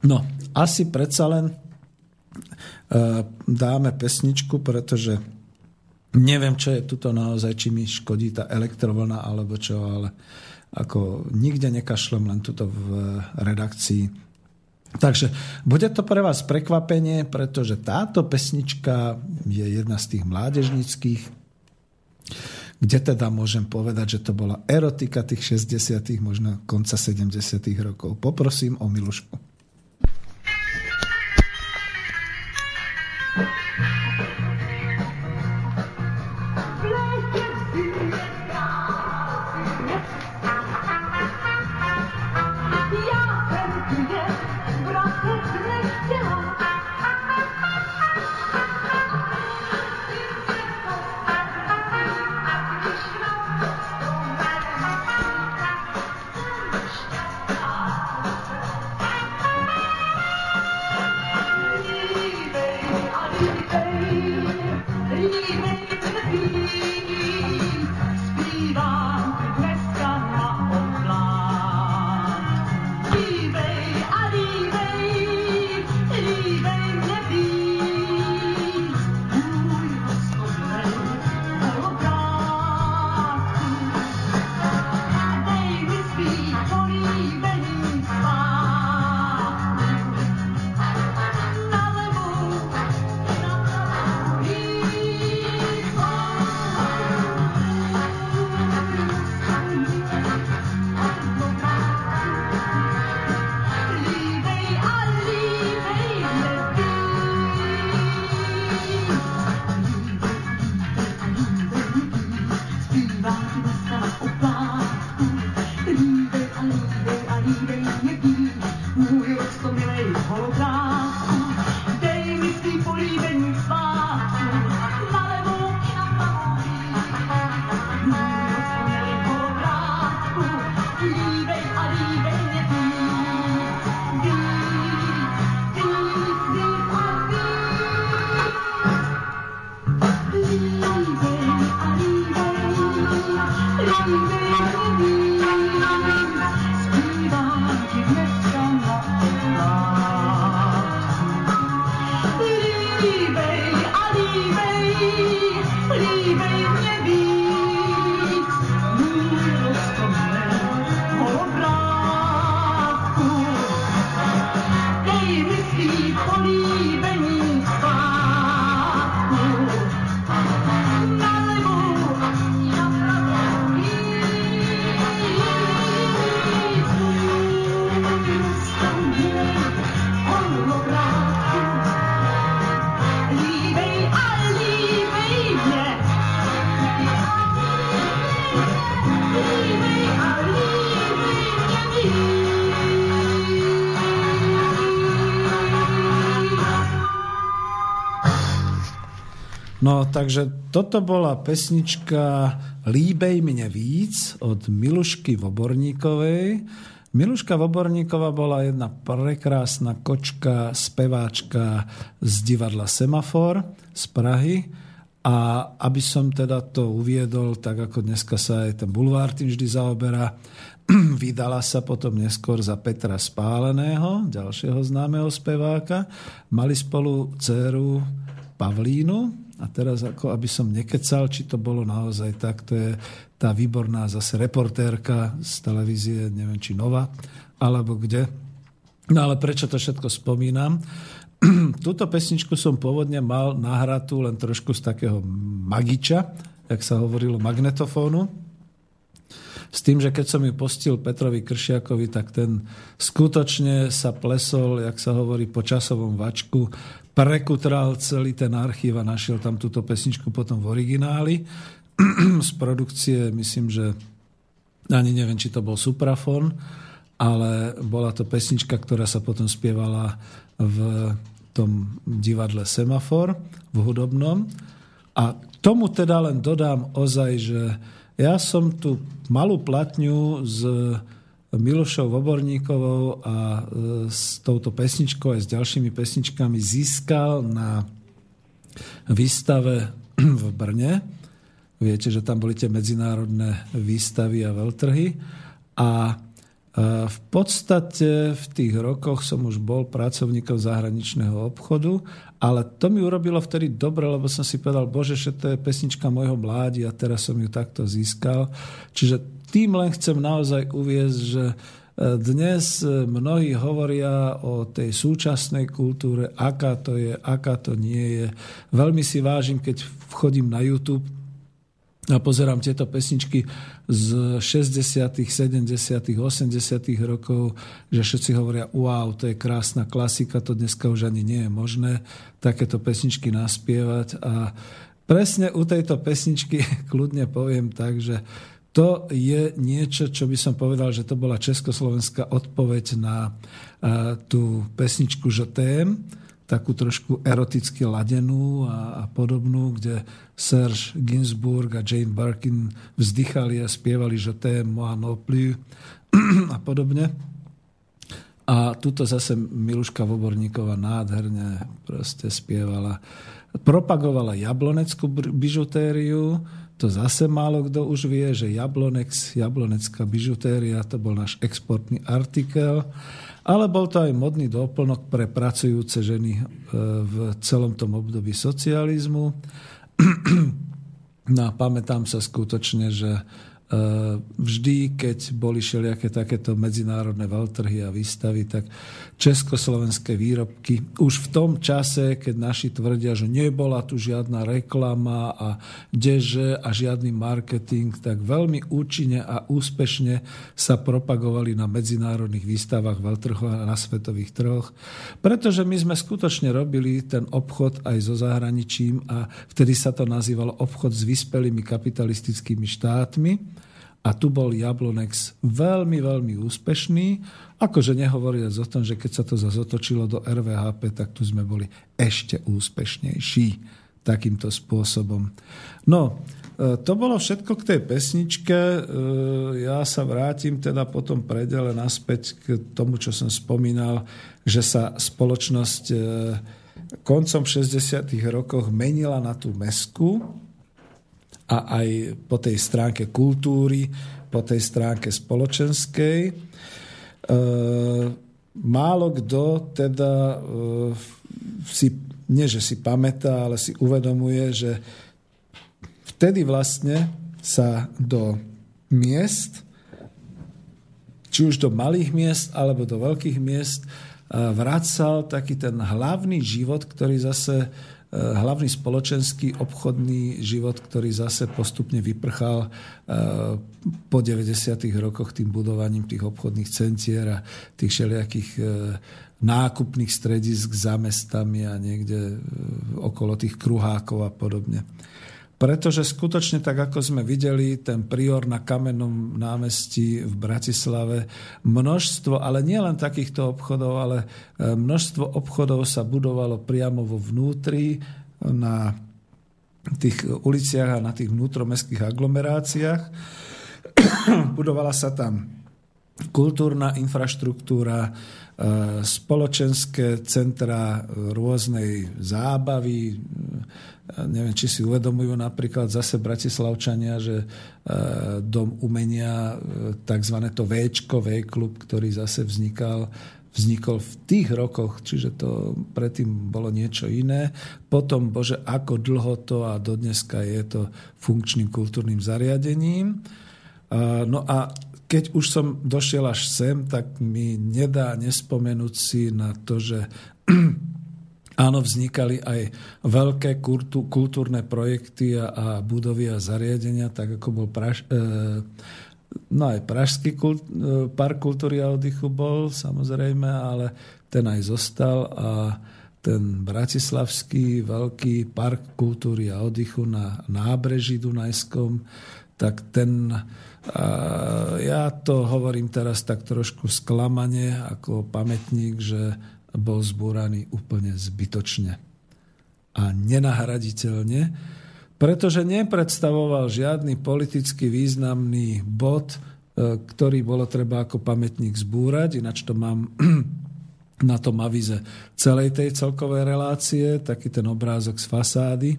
No, asi predsa len e, dáme pesničku, pretože neviem, čo je tuto naozaj, či mi škodí tá elektrovlna alebo čo, ale ako nikde nekašlem, len tuto v redakcii. Takže bude to pre vás prekvapenie, pretože táto pesnička je jedna z tých mládežnických, kde teda môžem povedať, že to bola erotika tých 60., možno konca 70. rokov. Poprosím o Milušku. No, takže toto bola pesnička Líbej mne víc od Milušky Voborníkovej. Miluška Voborníková bola jedna prekrásna kočka, speváčka z divadla Semafor z Prahy. A aby som teda to uviedol, tak ako dneska sa aj ten bulvár tým vždy zaoberá, vydala sa potom neskôr za Petra Spáleného, ďalšieho známeho speváka. Mali spolu dceru Pavlínu, a teraz, ako aby som nekecal, či to bolo naozaj tak, to je tá výborná zase reportérka z televízie, neviem, či Nova, alebo kde. No ale prečo to všetko spomínam? Túto pesničku som pôvodne mal nahratú len trošku z takého magiča, jak sa hovorilo, magnetofónu. S tým, že keď som ju postil Petrovi Kršiakovi, tak ten skutočne sa plesol, jak sa hovorí, po časovom vačku prekutral celý ten archív a našiel tam túto pesničku potom v origináli. Z produkcie, myslím, že ani neviem, či to bol Suprafon, ale bola to pesnička, ktorá sa potom spievala v tom divadle Semafor v hudobnom. A tomu teda len dodám ozaj, že ja som tu malú platňu z Milošou Voborníkovou a e, s touto pesničkou aj s ďalšími pesničkami získal na výstave v Brne. Viete, že tam boli tie medzinárodné výstavy a veľtrhy. A e, v podstate v tých rokoch som už bol pracovníkom zahraničného obchodu, ale to mi urobilo vtedy dobre, lebo som si povedal, bože, že to je pesnička môjho mládi a teraz som ju takto získal. Čiže tým len chcem naozaj uviezť, že e, dnes e, mnohí hovoria o tej súčasnej kultúre, aká to je, aká to nie je. Veľmi si vážim, keď vchodím na YouTube a pozerám tieto pesničky z 60., 70., 80. rokov, že všetci hovoria, wow, to je krásna klasika, to dneska už ani nie je možné takéto pesničky naspievať. A presne u tejto pesničky kľudne poviem tak, že to je niečo, čo by som povedal, že to bola československá odpoveď na uh, tú pesničku Žotém, takú trošku eroticky ladenú a, a podobnú, kde Serge Gainsbourg a Jane Birkin vzdychali a spievali Žotém, moi plus a podobne. A tuto zase Miluška Voborníková nádherne proste spievala. Propagovala jabloneckú bižutériu, to zase málo kto už vie, že Jablonex, jablonecká bižutéria, to bol náš exportný artikel, ale bol to aj modný doplnok pre pracujúce ženy e, v celom tom období socializmu. No a pamätám sa skutočne, že vždy, keď boli všelijaké takéto medzinárodné veľtrhy a výstavy, tak československé výrobky už v tom čase, keď naši tvrdia, že nebola tu žiadna reklama a deže a žiadny marketing, tak veľmi účinne a úspešne sa propagovali na medzinárodných výstavách, veľtrhoch a na svetových trhoch, pretože my sme skutočne robili ten obchod aj so zahraničím a vtedy sa to nazývalo obchod s vyspelými kapitalistickými štátmi a tu bol Jablonex veľmi, veľmi úspešný. Akože nehovoriac o tom, že keď sa to zase do RVHP, tak tu sme boli ešte úspešnejší takýmto spôsobom. No, e, to bolo všetko k tej pesničke. E, ja sa vrátim teda potom predele naspäť k tomu, čo som spomínal, že sa spoločnosť e, koncom 60. rokoch menila na tú mesku, a aj po tej stránke kultúry, po tej stránke spoločenskej. E, málo kto teda e, si, nie že si pamätá, ale si uvedomuje, že vtedy vlastne sa do miest, či už do malých miest alebo do veľkých miest, e, vracal taký ten hlavný život, ktorý zase hlavný spoločenský obchodný život, ktorý zase postupne vyprchal eh, po 90. rokoch tým budovaním tých obchodných centier a tých všelijakých eh, nákupných stredisk za mestami a niekde okolo tých kruhákov a podobne. Pretože skutočne tak, ako sme videli, ten prior na kamennom námestí v Bratislave, množstvo, ale nie len takýchto obchodov, ale e, množstvo obchodov sa budovalo priamo vo vnútri na tých uliciach a na tých vnútromestských aglomeráciách. Budovala sa tam kultúrna infraštruktúra, spoločenské centra rôznej zábavy, neviem, či si uvedomujú napríklad zase Bratislavčania, že e, dom umenia, e, tzv. to Včko, V klub, ktorý zase vznikal, vznikol v tých rokoch, čiže to predtým bolo niečo iné. Potom, bože, ako dlho to a dodneska je to funkčným kultúrnym zariadením. No a keď už som došiel až sem, tak mi nedá nespomenúť si na to, že Áno, vznikali aj veľké kultúrne projekty a, a budovy a zariadenia, tak ako bol Praž, e, no aj Pražský kult, e, park kultúry a oddychu bol, samozrejme, ale ten aj zostal a ten bratislavský veľký park kultúry a oddychu na nábreží Dunajskom, tak ten, ja to hovorím teraz tak trošku sklamane ako pamätník, že bol zbúraný úplne zbytočne a nenahraditeľne, pretože nepredstavoval žiadny politicky významný bod, e, ktorý bolo treba ako pamätník zbúrať, ináč to mám na tom avize celej tej celkovej relácie, taký ten obrázok z fasády.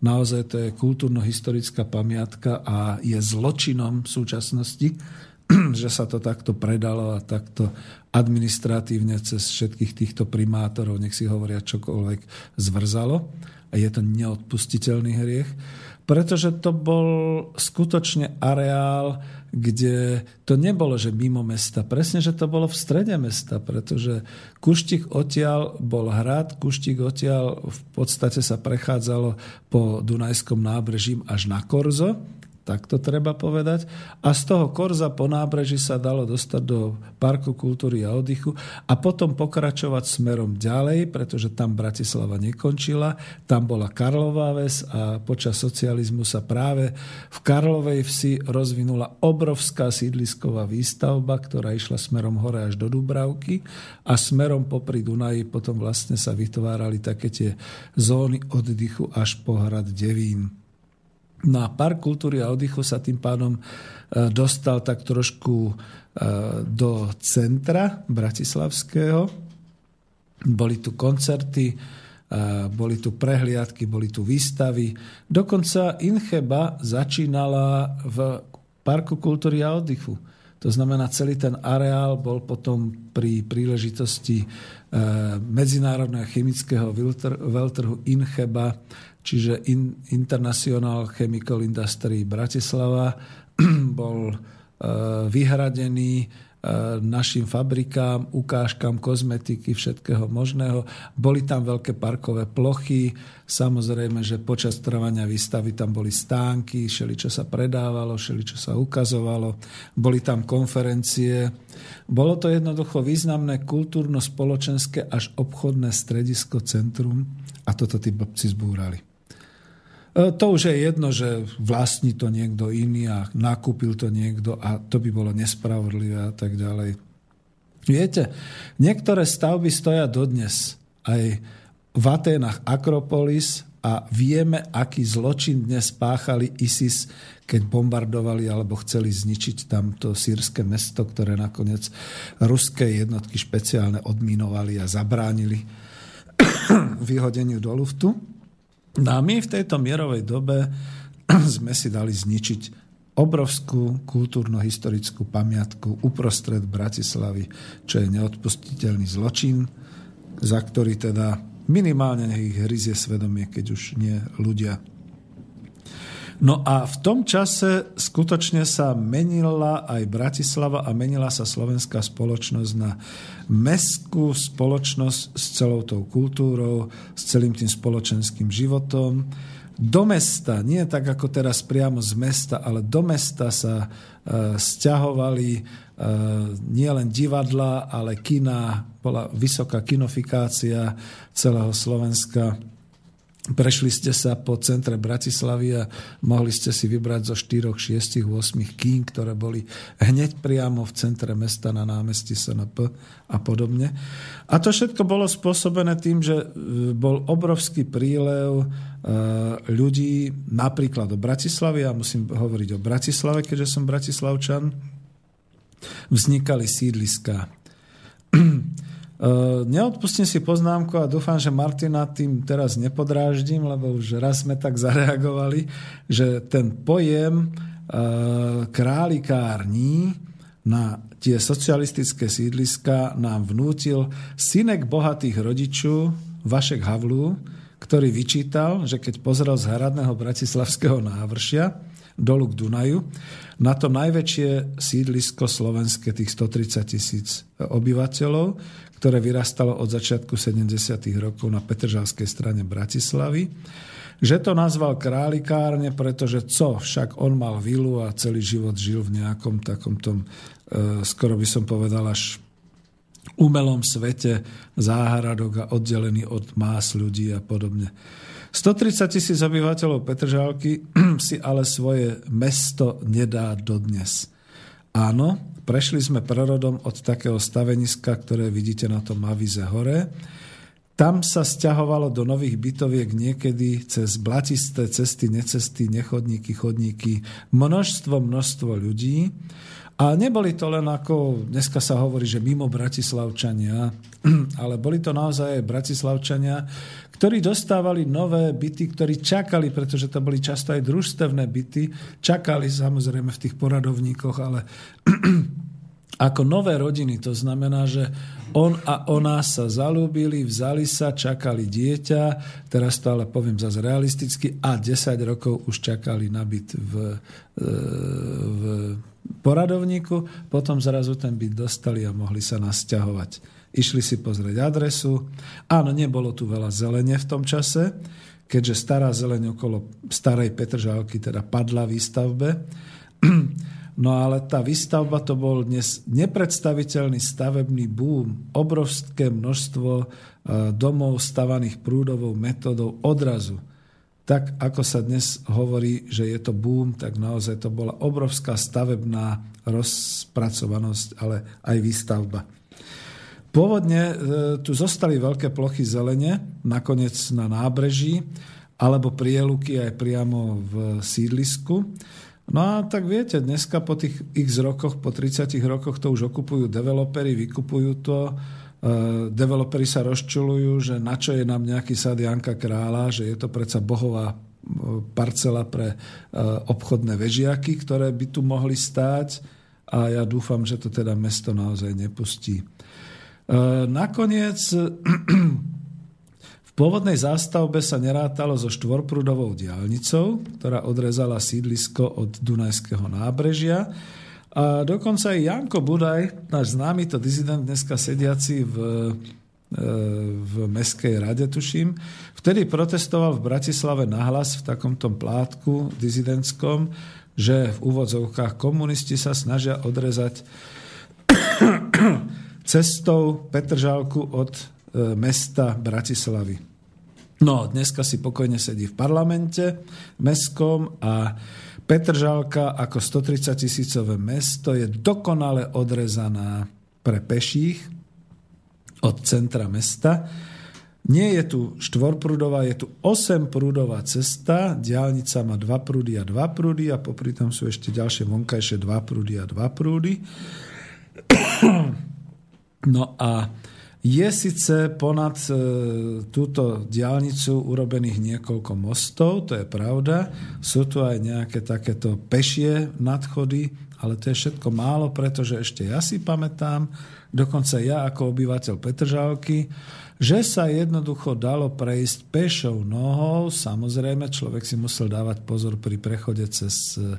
Naozaj to je kultúrno-historická pamiatka a je zločinom v súčasnosti, že sa to takto predalo a takto administratívne cez všetkých týchto primátorov, nech si hovoria čokoľvek, zvrzalo. A je to neodpustiteľný hriech, pretože to bol skutočne areál, kde to nebolo, že mimo mesta. Presne, že to bolo v strede mesta, pretože Kuštik odtiaľ bol hrad, Kuštik odtiaľ v podstate sa prechádzalo po Dunajskom nábrežím až na Korzo tak to treba povedať. A z toho Korza po nábreží sa dalo dostať do Parku kultúry a oddychu a potom pokračovať smerom ďalej, pretože tam Bratislava nekončila. Tam bola Karlová ves a počas socializmu sa práve v Karlovej vsi rozvinula obrovská sídlisková výstavba, ktorá išla smerom hore až do Dubravky a smerom popri Dunaji potom vlastne sa vytvárali také tie zóny oddychu až po hrad Devín. No a Park kultúry a oddychu sa tým pádom e, dostal tak trošku e, do centra bratislavského. Boli tu koncerty, e, boli tu prehliadky, boli tu výstavy. Dokonca Incheba začínala v Parku kultúry a oddychu. To znamená, celý ten areál bol potom pri príležitosti Medzinárodného chemického veľtrhu Incheba čiže International Chemical Industry Bratislava bol e, vyhradený e, našim fabrikám, ukážkam kozmetiky, všetkého možného. Boli tam veľké parkové plochy, samozrejme, že počas trvania výstavy tam boli stánky, šeli čo sa predávalo, šeli čo sa ukazovalo, boli tam konferencie. Bolo to jednoducho významné kultúrno-spoločenské až obchodné stredisko, centrum a toto tí blbci zbúrali. E, to už je jedno, že vlastní to niekto iný a nakúpil to niekto a to by bolo nespravodlivé a tak ďalej. Viete, niektoré stavby stoja dodnes. Aj v Aténach Akropolis a vieme, aký zločin dnes páchali ISIS, keď bombardovali alebo chceli zničiť tamto sírske mesto, ktoré nakoniec ruské jednotky špeciálne odminovali a zabránili vyhodeniu do luftu. No a my v tejto mierovej dobe sme si dali zničiť obrovskú kultúrno-historickú pamiatku uprostred Bratislavy, čo je neodpustiteľný zločin, za ktorý teda minimálne ich hryzie svedomie, keď už nie ľudia. No a v tom čase skutočne sa menila aj Bratislava a menila sa slovenská spoločnosť na mestskú spoločnosť s celou tou kultúrou, s celým tým spoločenským životom. Do mesta, nie tak ako teraz priamo z mesta, ale do mesta sa e, stiahovali e, nielen divadla, ale kina, bola vysoká kinofikácia celého Slovenska Prešli ste sa po centre Bratislavy a mohli ste si vybrať zo 4, 6, 8 kín, ktoré boli hneď priamo v centre mesta na námestí SNP a podobne. A to všetko bolo spôsobené tým, že e, bol obrovský prílev e, ľudí napríklad do Bratislavy, ja musím hovoriť o Bratislave, keďže som bratislavčan, vznikali sídliska. Neodpustím si poznámku a dúfam, že Martina tým teraz nepodráždim, lebo už raz sme tak zareagovali, že ten pojem králikární na tie socialistické sídliska nám vnútil synek bohatých rodičov Vašek Havlu, ktorý vyčítal, že keď pozrel z hradného bratislavského návršia dolu k Dunaju, na to najväčšie sídlisko slovenské, tých 130 tisíc obyvateľov, ktoré vyrastalo od začiatku 70. rokov na Petržalskej strane Bratislavy, že to nazval králikárne, pretože co, však on mal vilu a celý život žil v nejakom takom tom, e, skoro by som povedal až umelom svete záhradok a oddelený od más ľudí a podobne. 130 tisíc obyvateľov Petržálky si ale svoje mesto nedá dodnes. Áno, prešli sme prerodom od takého staveniska, ktoré vidíte na tom Mavize hore. Tam sa stiahovalo do nových bytoviek niekedy cez blatisté cesty, necesty, nechodníky, chodníky množstvo, množstvo ľudí. A neboli to len ako, dneska sa hovorí, že mimo Bratislavčania, ale boli to naozaj Bratislavčania, ktorí dostávali nové byty, ktorí čakali, pretože to boli často aj družstevné byty, čakali samozrejme v tých poradovníkoch, ale ako nové rodiny. To znamená, že on a ona sa zalúbili, vzali sa, čakali dieťa, teraz to ale poviem zase realisticky, a 10 rokov už čakali na byt v, e, v poradovníku, potom zrazu ten byt dostali a mohli sa nasťahovať. Išli si pozrieť adresu. Áno, nebolo tu veľa zelene v tom čase, keďže stará zeleň okolo starej Petržálky teda padla výstavbe. No ale tá výstavba to bol dnes nepredstaviteľný stavebný boom, obrovské množstvo e, domov stavaných prúdovou metodou odrazu tak ako sa dnes hovorí, že je to boom, tak naozaj to bola obrovská stavebná rozpracovanosť, ale aj výstavba. Pôvodne e, tu zostali veľké plochy zelene, nakoniec na nábreží, alebo prieluky aj priamo v sídlisku. No a tak viete, dneska po tých x rokoch, po 30 rokoch to už okupujú developery, vykupujú to, developeri sa rozčulujú, že na čo je nám nejaký sad Janka Krála, že je to predsa bohová eh, parcela pre eh, obchodné vežiaky, ktoré by tu mohli stáť a ja dúfam, že to teda mesto naozaj nepustí. Nakoniec v pôvodnej zástavbe sa nerátalo so štvorprúdovou diálnicou, ktorá odrezala sídlisko od Dunajského nábrežia a dokonca aj Janko Budaj, náš známy to dizident dneska sediaci v, e, v Mestskej rade, tuším, vtedy protestoval v Bratislave nahlas v takomto plátku dizidentskom, že v úvodzovkách komunisti sa snažia odrezať cestou Petržálku od e, mesta Bratislavy. No, dneska si pokojne sedí v parlamente mestskom a Petržalka ako 130 tisícové mesto je dokonale odrezaná pre peších od centra mesta. Nie je tu štvorprúdová, je tu 8 prúdová cesta, diálnica má 2 prúdy a 2 prúdy a popri tom sú ešte ďalšie vonkajšie 2 prúdy a 2 prúdy. No a je síce ponad e, túto diálnicu urobených niekoľko mostov, to je pravda. Sú tu aj nejaké takéto pešie nadchody, ale to je všetko málo, pretože ešte ja si pamätám, dokonca ja ako obyvateľ Petržalky, že sa jednoducho dalo prejsť pešou nohou. Samozrejme, človek si musel dávať pozor pri prechode cez e,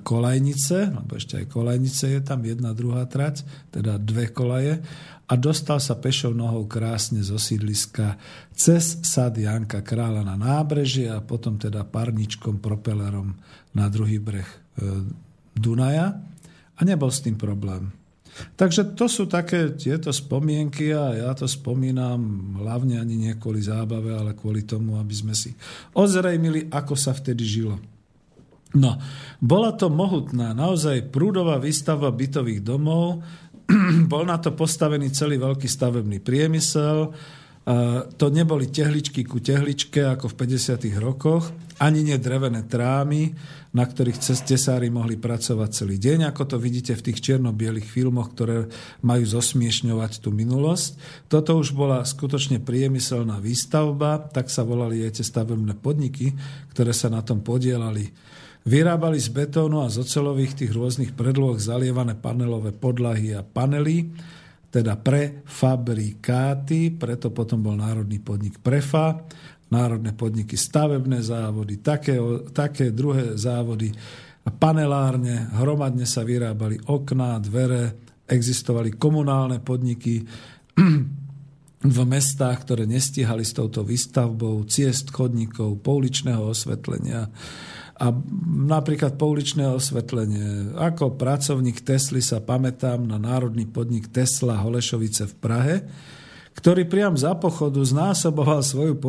kolajnice, lebo ešte aj kolajnice je tam, jedna, druhá trať, teda dve kolaje. A dostal sa pešou nohou krásne zo sídliska cez sad Janka Kráľa na nábrežie a potom teda parničkom, propelerom na druhý breh e, Dunaja. A nebol s tým problém. Takže to sú také tieto spomienky a ja to spomínam hlavne ani nie kvôli zábave, ale kvôli tomu, aby sme si ozrejmili, ako sa vtedy žilo. No, bola to mohutná, naozaj prúdová výstava bytových domov, bol na to postavený celý veľký stavebný priemysel, to neboli tehličky ku tehličke ako v 50. rokoch, ani nie trámy, na ktorých tesári mohli pracovať celý deň, ako to vidíte v tých čierno-bielých filmoch, ktoré majú zosmiešňovať tú minulosť. Toto už bola skutočne priemyselná výstavba, tak sa volali aj tie stavebné podniky, ktoré sa na tom podielali. Vyrábali z betónu a z ocelových tých rôznych predloh zalievané panelové podlahy a panely, teda pre fabrikáty, preto potom bol Národný podnik Prefa, národné podniky stavebné závody, také, také druhé závody, panelárne, hromadne sa vyrábali okná, dvere, existovali komunálne podniky v mestách, ktoré nestihali s touto výstavbou ciest, chodníkov, pouličného osvetlenia a napríklad pouličné osvetlenie. Ako pracovník Tesly sa pamätám na národný podnik Tesla Holešovice v Prahe, ktorý priam za pochodu znásoboval svoju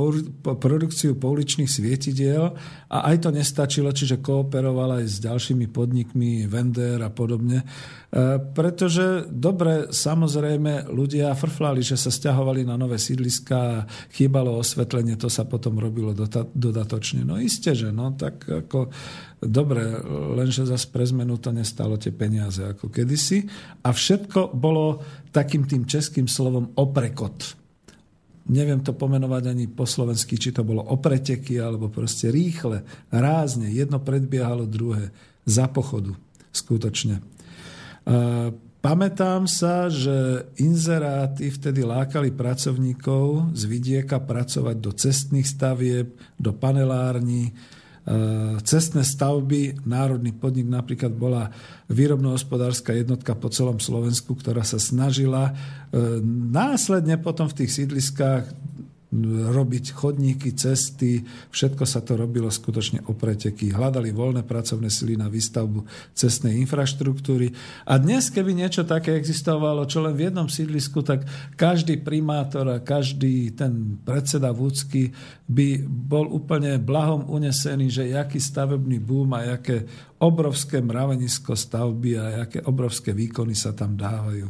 produkciu pouličných svietidiel a aj to nestačilo, čiže kooperoval aj s ďalšími podnikmi, Vender a podobne. E, pretože dobre, samozrejme, ľudia frflali, že sa stiahovali na nové sídliska, chýbalo osvetlenie, to sa potom robilo dodatočne. No isté, že no, tak ako dobre, lenže zase pre zmenu to nestalo tie peniaze ako kedysi. A všetko bolo takým tým českým slovom oprekot. Neviem to pomenovať ani po slovensky, či to bolo opreteky, alebo proste rýchle, rázne, jedno predbiehalo druhé, za pochodu, skutočne. Pamätám sa, že inzeráty vtedy lákali pracovníkov z vidieka pracovať do cestných stavieb, do panelární, cestné stavby, národný podnik napríklad bola výrobno-hospodárska jednotka po celom Slovensku, ktorá sa snažila eh, následne potom v tých sídliskách robiť chodníky, cesty, všetko sa to robilo skutočne o preteky. Hľadali voľné pracovné sily na výstavbu cestnej infraštruktúry. A dnes, keby niečo také existovalo, čo len v jednom sídlisku, tak každý primátor a každý ten predseda vúcky by bol úplne blahom unesený, že jaký stavebný boom a jaké obrovské mravenisko stavby a aké obrovské výkony sa tam dávajú.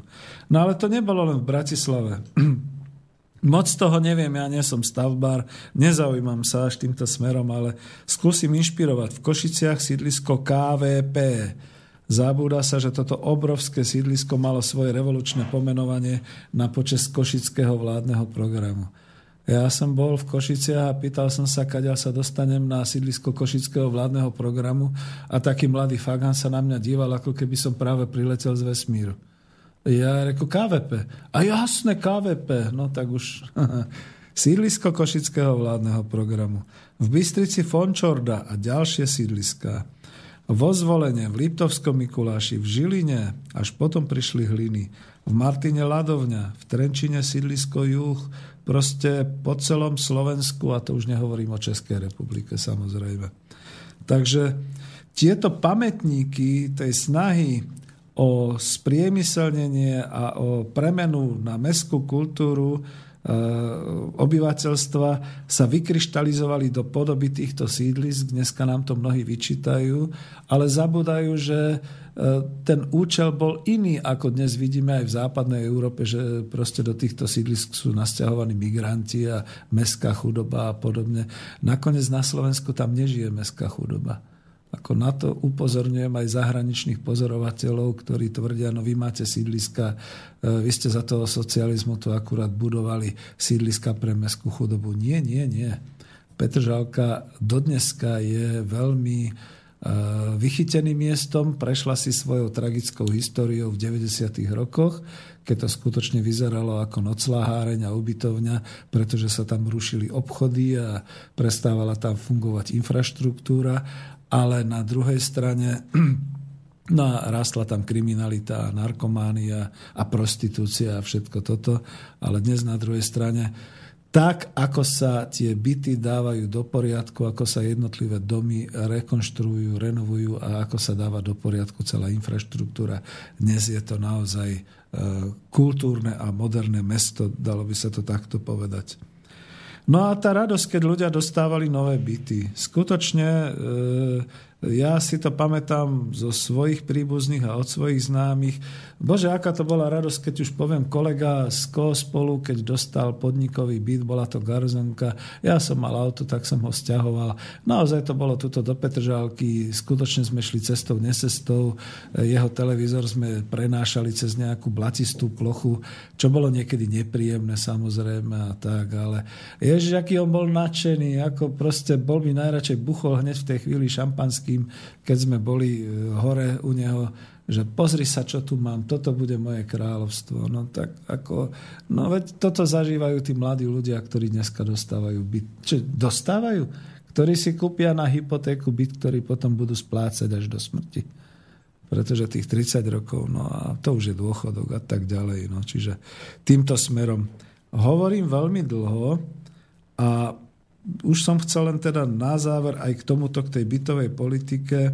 No ale to nebolo len v Bratislave. Moc toho neviem, ja nie som stavbár, nezaujímam sa až týmto smerom, ale skúsim inšpirovať. V Košiciach sídlisko KVP. Zabúda sa, že toto obrovské sídlisko malo svoje revolučné pomenovanie na počas košického vládneho programu. Ja som bol v Košiciach a pýtal som sa, kaďa sa dostanem na sídlisko Košického vládneho programu a taký mladý Fagan sa na mňa díval, ako keby som práve priletel z vesmíru. Ja reku KVP. A jasné, KVP. No tak už sídlisko Košického vládneho programu. V Bystrici Fončorda a ďalšie sídliská. Vo zvolenie, v Liptovskom Mikuláši, v Žiline, až potom prišli hliny. V Martine Ladovňa, v Trenčine sídlisko Juh, proste po celom Slovensku, a to už nehovorím o Českej republike samozrejme. Takže tieto pamätníky tej snahy o spriemyselnenie a o premenu na mestskú kultúru e, obyvateľstva sa vykryštalizovali do podoby týchto sídlisk. Dneska nám to mnohí vyčítajú, ale zabudajú, že e, ten účel bol iný, ako dnes vidíme aj v západnej Európe, že proste do týchto sídlisk sú nasťahovaní migranti a mestská chudoba a podobne. Nakoniec na Slovensku tam nežije mestská chudoba ako na to upozorňujem aj zahraničných pozorovateľov, ktorí tvrdia, no vy máte sídliska, e, vy ste za toho socializmu to akurát budovali sídliska pre mestskú chudobu. Nie, nie, nie. Petržalka dodneska je veľmi e, vychyteným miestom, prešla si svojou tragickou históriou v 90. rokoch, keď to skutočne vyzeralo ako nocláháreň a ubytovňa, pretože sa tam rušili obchody a prestávala tam fungovať infraštruktúra ale na druhej strane no rastla tam kriminalita, narkománia a prostitúcia a všetko toto, ale dnes na druhej strane tak, ako sa tie byty dávajú do poriadku, ako sa jednotlivé domy rekonštruujú, renovujú a ako sa dáva do poriadku celá infraštruktúra. Dnes je to naozaj e, kultúrne a moderné mesto, dalo by sa to takto povedať. No a tá radosť, keď ľudia dostávali nové byty. Skutočne e, ja si to pamätám zo svojich príbuzných a od svojich známych. Bože, aká to bola radosť, keď už poviem kolega z koho spolu, keď dostal podnikový byt, bola to garzonka. Ja som mal auto, tak som ho stiahoval. Naozaj to bolo tuto do Petržálky. Skutočne sme šli cestou, nesestou. Jeho televízor sme prenášali cez nejakú blatistú plochu, čo bolo niekedy nepríjemné samozrejme a tak, ale ježiš, aký on bol nadšený, ako proste bol mi najradšej buchol hneď v tej chvíli šampanský tým, keď sme boli e, hore u neho, že pozri sa, čo tu mám, toto bude moje kráľovstvo. No tak ako, no veď toto zažívajú tí mladí ľudia, ktorí dneska dostávajú byt. Čo, dostávajú? Ktorí si kúpia na hypotéku byt, ktorý potom budú splácať až do smrti. Pretože tých 30 rokov, no a to už je dôchodok a tak ďalej. No. Čiže týmto smerom hovorím veľmi dlho a už som chcel len teda na záver aj k tomuto, k tej bytovej politike.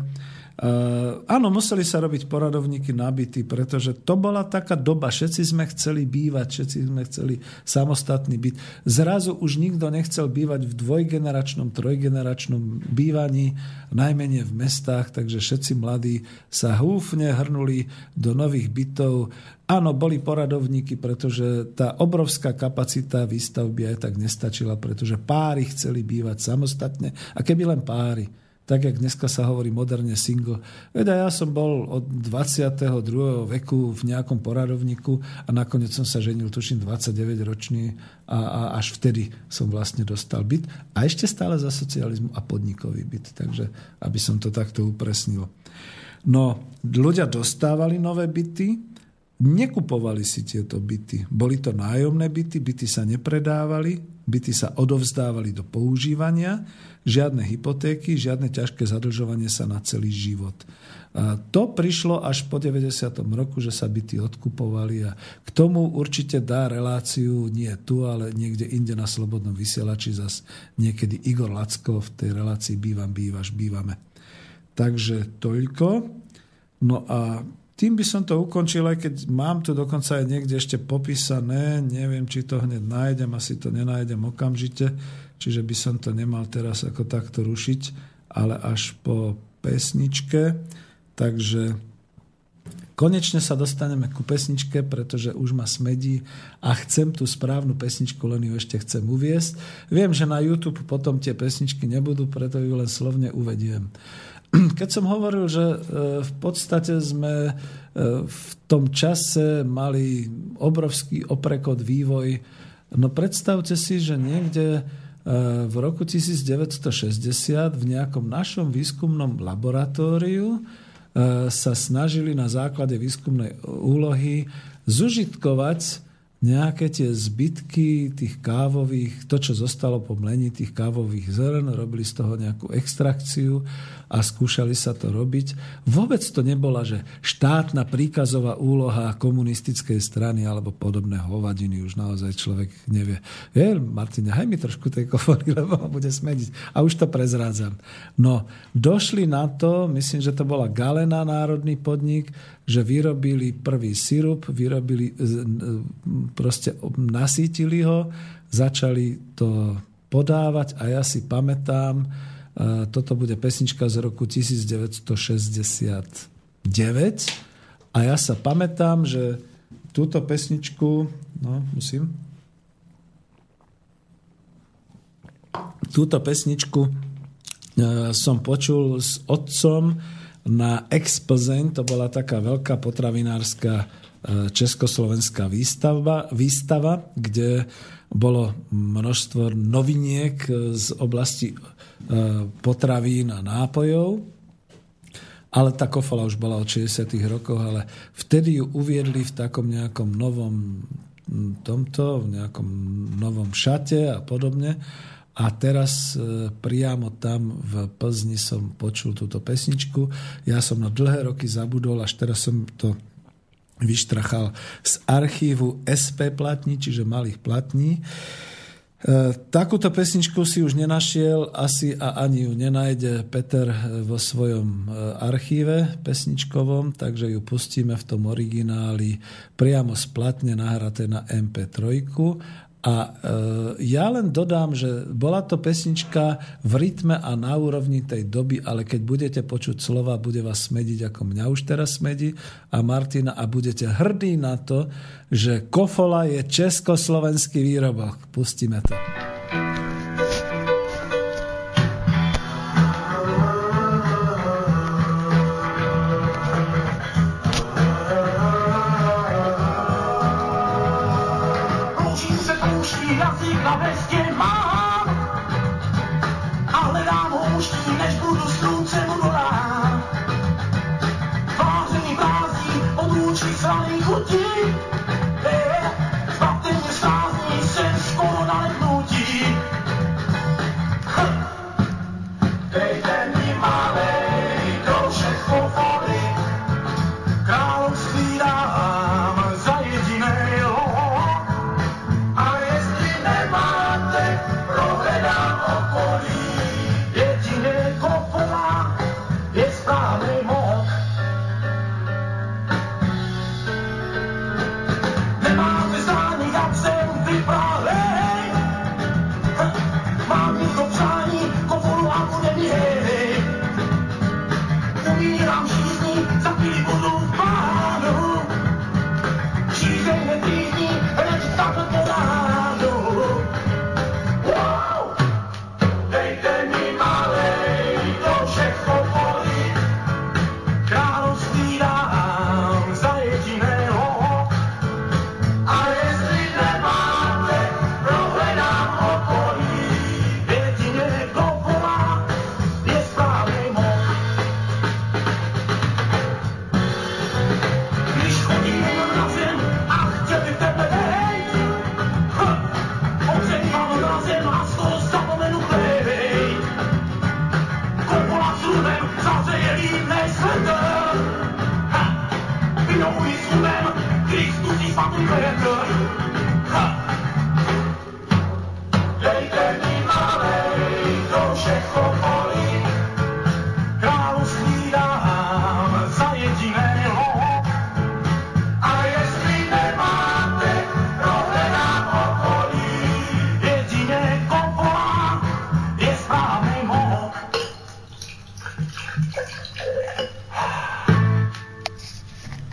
Uh, áno, museli sa robiť poradovníky na byty, pretože to bola taká doba, všetci sme chceli bývať, všetci sme chceli samostatný byt. Zrazu už nikto nechcel bývať v dvojgeneračnom, trojgeneračnom bývaní, najmenej v mestách, takže všetci mladí sa húfne hrnuli do nových bytov. Áno, boli poradovníky, pretože tá obrovská kapacita výstavby aj tak nestačila, pretože páry chceli bývať samostatne. A keby len páry, tak jak dneska sa hovorí moderne single. Veda, ja som bol od 22. veku v nejakom poradovníku a nakoniec som sa ženil, tuším, 29 ročný a, a až vtedy som vlastne dostal byt. A ešte stále za socializmu a podnikový byt. Takže aby som to takto upresnil. No, ľudia dostávali nové byty, nekupovali si tieto byty. Boli to nájomné byty, byty sa nepredávali, byty sa odovzdávali do používania, žiadne hypotéky, žiadne ťažké zadlžovanie sa na celý život. A to prišlo až po 90. roku, že sa byty odkupovali a k tomu určite dá reláciu nie tu, ale niekde inde na Slobodnom vysielači zas niekedy Igor Lacko v tej relácii Bývam, bývaš, bývame. Takže toľko. No a tým by som to ukončil, aj keď mám tu dokonca aj niekde ešte popísané, neviem, či to hneď nájdem, asi to nenájdem okamžite, čiže by som to nemal teraz ako takto rušiť, ale až po pesničke. Takže konečne sa dostaneme ku pesničke, pretože už ma smedí a chcem tú správnu pesničku, len ju ešte chcem uviesť. Viem, že na YouTube potom tie pesničky nebudú, preto ju len slovne uvediem. keď som hovoril, že e, v podstate sme e, v tom čase mali obrovský oprekod vývoj, no predstavte si, že niekde e, v roku 1960 v nejakom našom výskumnom laboratóriu sa snažili na základe výskumnej úlohy zužitkovať nejaké tie zbytky tých kávových, to, čo zostalo po mlení tých kávových zrn, robili z toho nejakú extrakciu a skúšali sa to robiť. Vôbec to nebola, že štátna príkazová úloha komunistickej strany alebo podobné hovadiny, už naozaj človek nevie. Je, Martin, haj mi trošku tej kofory, lebo ma bude smediť. A už to prezrádzam. No, došli na to, myslím, že to bola Galena národný podnik, že vyrobili prvý sirup, vyrobili, proste nasítili ho, začali to podávať a ja si pamätám, toto bude pesnička z roku 1969 a ja sa pamätám, že túto pesničku, no musím, túto pesničku e, som počul s otcom, na Explzeň, to bola taká veľká potravinárska e, československá výstava, výstava, kde bolo množstvo noviniek z oblasti e, potravín a nápojov. Ale tá kofala už bola od 60. rokov, ale vtedy ju uviedli v takom nejakom novom tomto, v nejakom novom šate a podobne. A teraz e, priamo tam v Plzni som počul túto pesničku. Ja som na dlhé roky zabudol, až teraz som to vyštrachal z archívu SP platní, čiže malých platní. E, takúto pesničku si už nenašiel asi a ani ju nenájde Peter vo svojom e, archíve pesničkovom, takže ju pustíme v tom origináli priamo splatne nahraté na MP3 A e, ja len dodám, že bola to pesnička v rytme a na úrovni tej doby, ale keď budete počuť slova, bude vás smediť, ako mňa už teraz smedí a Martina a budete hrdí na to, že kofola je československý výrobok. Pustíme to. Bye.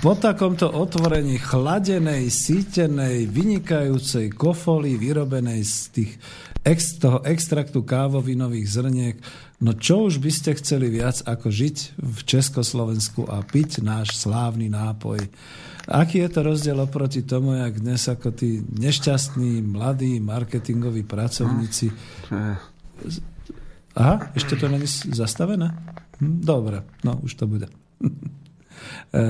Po takomto otvorení chladenej, sítenej, vynikajúcej kofoly vyrobenej z tých ex, toho extraktu kávovinových zrniek, no čo už by ste chceli viac ako žiť v Československu a piť náš slávny nápoj. Aký je to rozdiel oproti tomu, jak dnes ako tí nešťastní, mladí marketingoví pracovníci... Aha, ešte to není zastavené? Hm, dobre, no už to bude. E,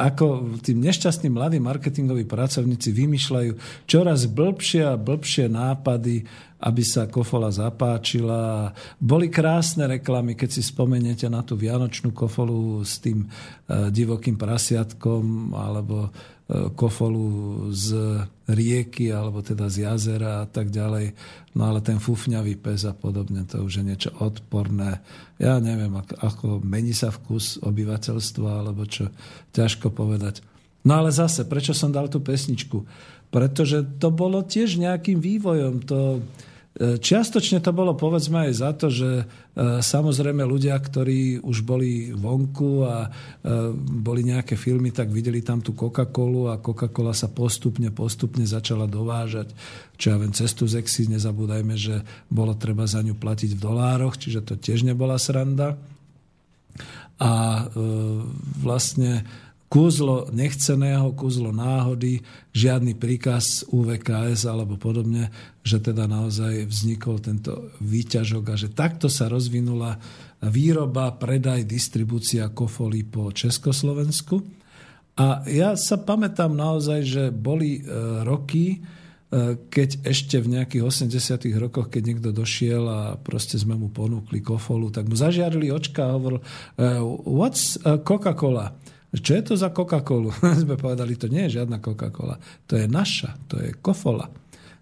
ako tým nešťastným mladí marketingoví pracovníci vymýšľajú čoraz blbšie a blbšie nápady, aby sa kofola zapáčila. Boli krásne reklamy, keď si spomeniete na tú vianočnú kofolu s tým e, divokým prasiatkom alebo kofolu z rieky alebo teda z jazera a tak ďalej. No ale ten fufňavý pes a podobne, to už je niečo odporné. Ja neviem, ako, mení sa vkus obyvateľstva alebo čo, ťažko povedať. No ale zase, prečo som dal tú pesničku? Pretože to bolo tiež nejakým vývojom. To, Čiastočne to bolo povedzme aj za to, že e, samozrejme ľudia, ktorí už boli vonku a e, boli nejaké filmy, tak videli tam tú Coca-Colu a Coca-Cola sa postupne, postupne začala dovážať. Čo ja viem, cestu z Exy, nezabúdajme, že bolo treba za ňu platiť v dolároch, čiže to tiež nebola sranda. A e, vlastne kúzlo nechceného, kúzlo náhody, žiadny príkaz UVKS alebo podobne, že teda naozaj vznikol tento výťažok a že takto sa rozvinula výroba, predaj, distribúcia kofolí po Československu. A ja sa pamätám naozaj, že boli e, roky, e, keď ešte v nejakých 80 rokoch, keď niekto došiel a proste sme mu ponúkli kofolu, tak mu zažiarili očka a hovoril, e, what's Coca-Cola? Čo je to za Coca-Colu? Sme povedali, to nie je žiadna Coca-Cola. To je naša, to je kofola.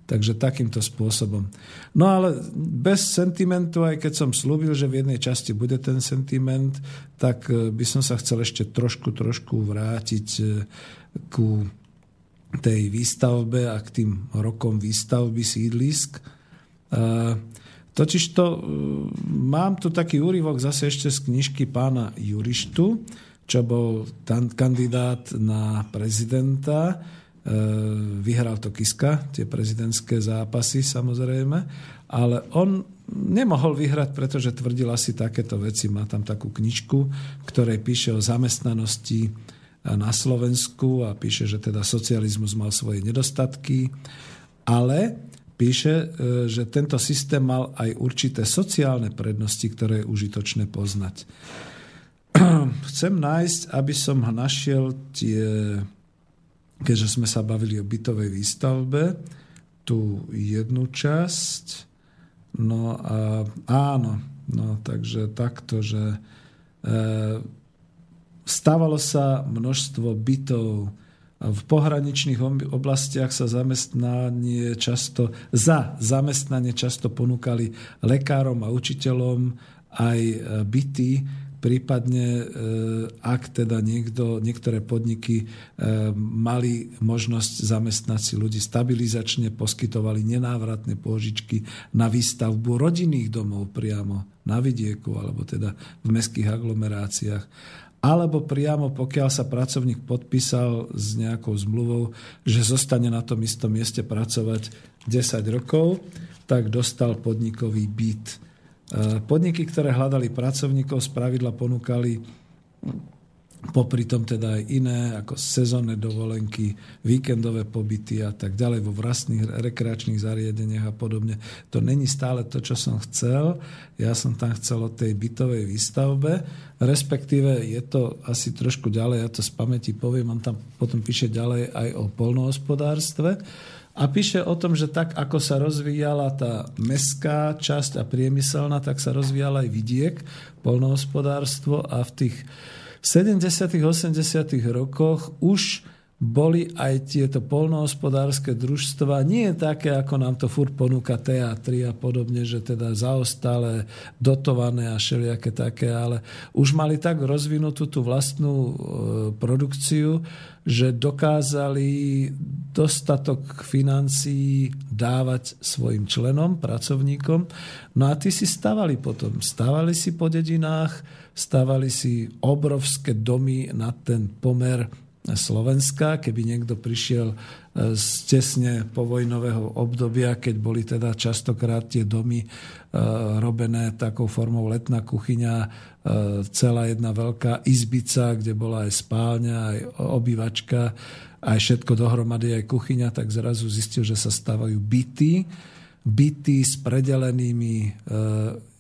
Takže takýmto spôsobom. No ale bez sentimentu, aj keď som slúbil, že v jednej časti bude ten sentiment, tak e, by som sa chcel ešte trošku, trošku vrátiť e, ku tej výstavbe a k tým rokom výstavby sídlisk. Totiž to mám tu taký úryvok zase ešte z knižky pána Jurištu, čo bol tam kandidát na prezidenta. Vyhral to Kiska, tie prezidentské zápasy samozrejme, ale on nemohol vyhrať, pretože tvrdil asi takéto veci. Má tam takú knižku, ktorej píše o zamestnanosti na Slovensku a píše, že teda socializmus mal svoje nedostatky, ale píše, e, že tento systém mal aj určité sociálne prednosti, ktoré je užitočné poznať. Chcem nájsť, aby som našiel tie, keďže sme sa bavili o bytovej výstavbe, tú jednu časť, No a áno, no takže takto, že e, stávalo sa množstvo bytov v pohraničných oblastiach sa zamestnanie často, za zamestnanie často ponúkali lekárom a učiteľom aj e, byty, prípadne e, ak teda niekto, niektoré podniky e, mali možnosť zamestnať si ľudí stabilizačne, poskytovali nenávratné pôžičky na výstavbu rodinných domov priamo na vidieku alebo teda v mestských aglomeráciách. Alebo priamo pokiaľ sa pracovník podpísal s nejakou zmluvou, že zostane na tom istom mieste pracovať 10 rokov, tak dostal podnikový byt podniky, ktoré hľadali pracovníkov, z pravidla ponúkali popri tom teda aj iné, ako sezónne dovolenky, víkendové pobyty a tak ďalej vo vlastných rekreačných zariadeniach a podobne. To není stále to, čo som chcel. Ja som tam chcel o tej bytovej výstavbe, respektíve je to asi trošku ďalej, ja to z pamäti poviem, on tam potom píše ďalej aj o polnohospodárstve. A píše o tom, že tak, ako sa rozvíjala tá mestská časť a priemyselná, tak sa rozvíjala aj vidiek, polnohospodárstvo a v tých 70. 80. rokoch už boli aj tieto polnohospodárske družstva nie také, ako nám to furt ponúka teatry a podobne, že teda zaostalé, dotované a všelijaké také, ale už mali tak rozvinutú tú vlastnú e, produkciu, že dokázali dostatok financií dávať svojim členom, pracovníkom. No a tí si stavali potom. Stavali si po dedinách, stavali si obrovské domy na ten pomer Slovenska, keby niekto prišiel e, z tesne povojnového obdobia, keď boli teda častokrát tie domy e, robené takou formou letná kuchyňa, e, celá jedna veľká izbica, kde bola aj spálňa, aj obývačka, aj všetko dohromady, aj kuchyňa, tak zrazu zistil, že sa stávajú byty, byty s predelenými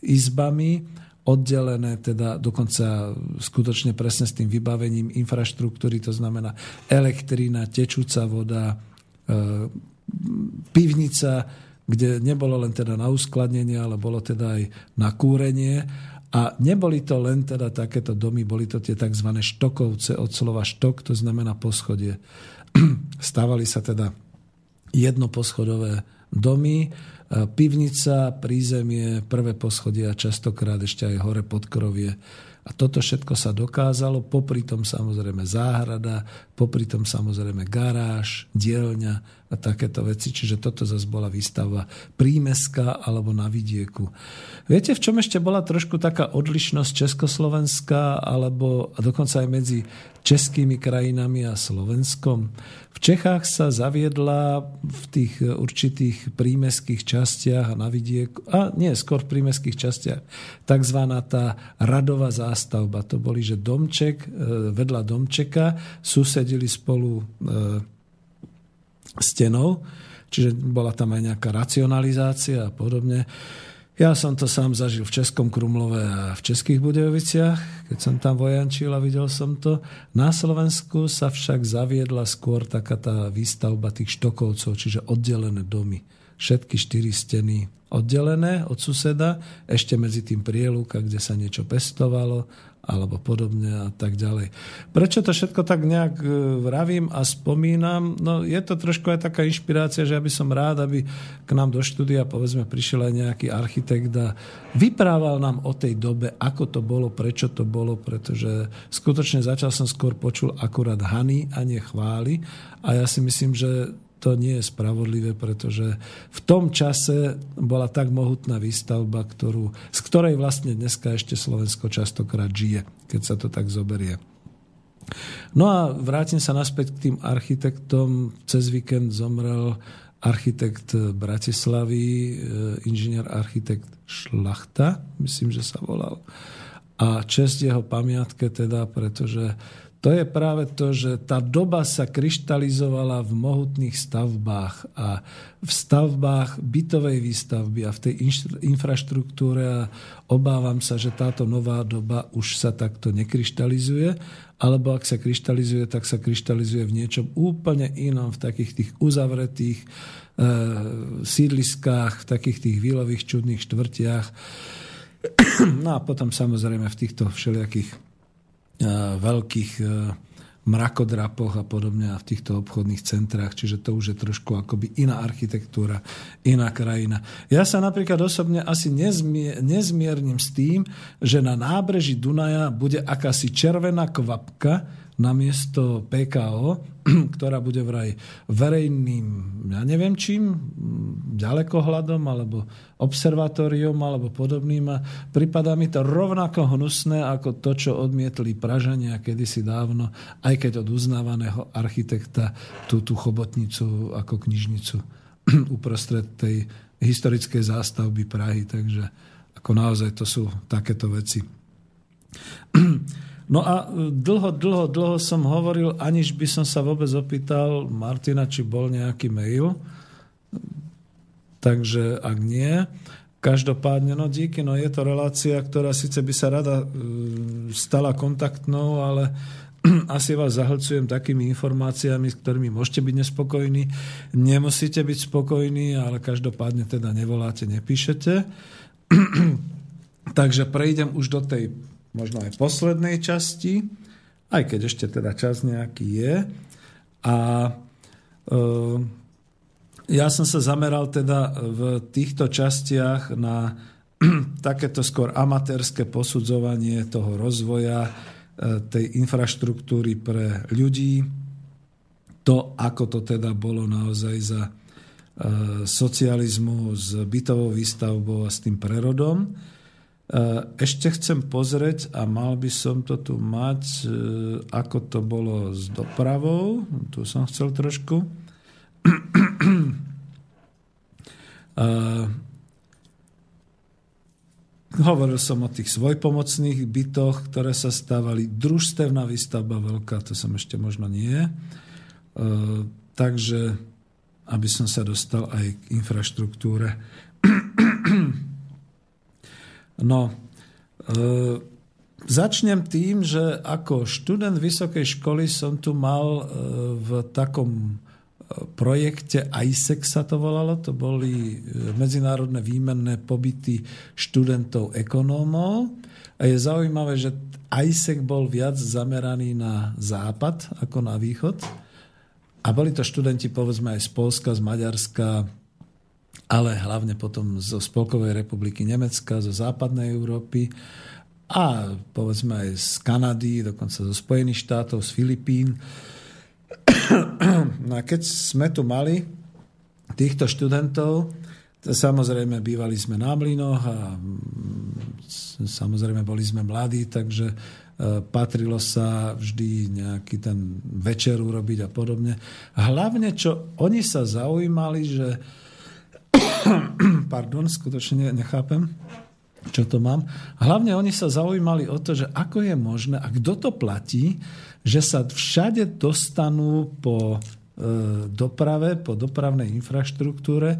izbami, oddelené, teda dokonca skutočne presne s tým vybavením infraštruktúry, to znamená elektrina, tečúca voda, e, pivnica, kde nebolo len teda na uskladnenie, ale bolo teda aj na kúrenie. A neboli to len teda takéto domy, boli to tie tzv. štokovce od slova štok, to znamená poschodie. Stávali sa teda jednoposchodové domy, pivnica, prízemie, prvé poschodie a častokrát ešte aj hore podkrovie. A toto všetko sa dokázalo, popri tom samozrejme záhrada, popri tom samozrejme garáž, dielňa a takéto veci. Čiže toto zase bola výstava prímeska alebo na vidieku. Viete, v čom ešte bola trošku taká odlišnosť Československa alebo dokonca aj medzi českými krajinami a Slovenskom? V Čechách sa zaviedla v tých určitých prímeských častiach a na vidieku, a nie, skôr v prímeských častiach, tzv. tá radová zástavba. To boli, že domček, e, vedľa domčeka susedili spolu e, stenou, čiže bola tam aj nejaká racionalizácia a podobne. Ja som to sám zažil v Českom Krumlove a v Českých Budejoviciach, keď som tam vojančil a videl som to. Na Slovensku sa však zaviedla skôr taká tá výstavba tých štokovcov, čiže oddelené domy. všetky štyri steny oddelené od suseda, ešte medzi tým prielúka, kde sa niečo pestovalo alebo podobne a tak ďalej. Prečo to všetko tak nejak e, vravím a spomínam? No je to trošku aj taká inšpirácia, že ja by som rád, aby k nám do štúdia povedzme prišiel aj nejaký architekt a vyprával nám o tej dobe, ako to bolo, prečo to bolo, pretože skutočne začal som skôr počul akurát hany a chvály a ja si myslím, že to nie je spravodlivé, pretože v tom čase bola tak mohutná výstavba, ktorú, z ktorej vlastne dneska ešte Slovensko častokrát žije, keď sa to tak zoberie. No a vrátim sa naspäť k tým architektom. Cez víkend zomrel architekt Bratislavy, e, inžinier architekt Šlachta, myslím, že sa volal. A čest jeho pamiatke teda, pretože to je práve to, že tá doba sa kryštalizovala v mohutných stavbách a v stavbách bytovej výstavby a v tej infraštruktúre a obávam sa, že táto nová doba už sa takto nekryštalizuje, alebo ak sa kryštalizuje, tak sa kryštalizuje v niečom úplne inom, v takých tých uzavretých e, sídliskách, v takých tých výlových čudných štvrtiach. No a potom samozrejme v týchto všelijakých veľkých e, mrakodrapoch a podobne a v týchto obchodných centrách, čiže to už je trošku akoby iná architektúra, iná krajina. Ja sa napríklad osobne asi nezmier, nezmiernim s tým, že na nábreží Dunaja bude akási červená kvapka, namiesto PKO, ktorá bude vraj verejným, ja neviem čím, ďalekohľadom alebo observatóriom alebo podobným a prípada mi to rovnako hnusné ako to, čo odmietli Pražania kedysi dávno, aj keď od uznávaného architekta tú, tú chobotnicu ako knižnicu uprostred tej historickej zástavby Prahy. Takže ako naozaj to sú takéto veci. No a e, dlho, dlho, dlho som hovoril, aniž by som sa vôbec opýtal Martina, či bol nejaký mail. Takže ak nie, každopádne, no díky, no je to relácia, ktorá síce by sa rada e, stala kontaktnou, ale asi vás zahlcujem takými informáciami, s ktorými môžete byť nespokojní. Nemusíte byť spokojní, ale každopádne teda nevoláte, nepíšete. Takže prejdem už do tej možno aj poslednej časti, aj keď ešte teda čas nejaký je. A e, ja som sa zameral teda v týchto častiach na takéto skôr amatérske posudzovanie toho rozvoja e, tej infraštruktúry pre ľudí, to, ako to teda bolo naozaj za e, socializmu s bytovou výstavbou a s tým prerodom. E, ešte chcem pozrieť a mal by som to tu mať, e, ako to bolo s dopravou. Tu som chcel trošku. Uh, hovoril som o tých svojpomocných bytoch, ktoré sa stávali. Družstevná výstavba veľká, to som ešte možno nie. Uh, takže, aby som sa dostal aj k infraštruktúre. No, e, začnem tým, že ako študent vysokej školy som tu mal e, v takom e, projekte ISEC sa to volalo, to boli e, medzinárodné výmenné pobyty študentov ekonómov. A je zaujímavé, že ISEC bol viac zameraný na západ ako na východ. A boli to študenti povedzme aj z Polska, z Maďarska, ale hlavne potom zo Spolkovej republiky Nemecka, zo západnej Európy a povedzme aj z Kanady, dokonca zo Spojených štátov, z Filipín. No a keď sme tu mali týchto študentov, to samozrejme bývali sme na mlynoch a mm, samozrejme boli sme mladí, takže e, patrilo sa vždy nejaký ten večer urobiť a podobne. Hlavne, čo oni sa zaujímali, že Pardon, skutočne nechápem, čo to mám. Hlavne oni sa zaujímali o to, že ako je možné a kto to platí, že sa všade dostanú po e, doprave, po dopravnej infraštruktúre,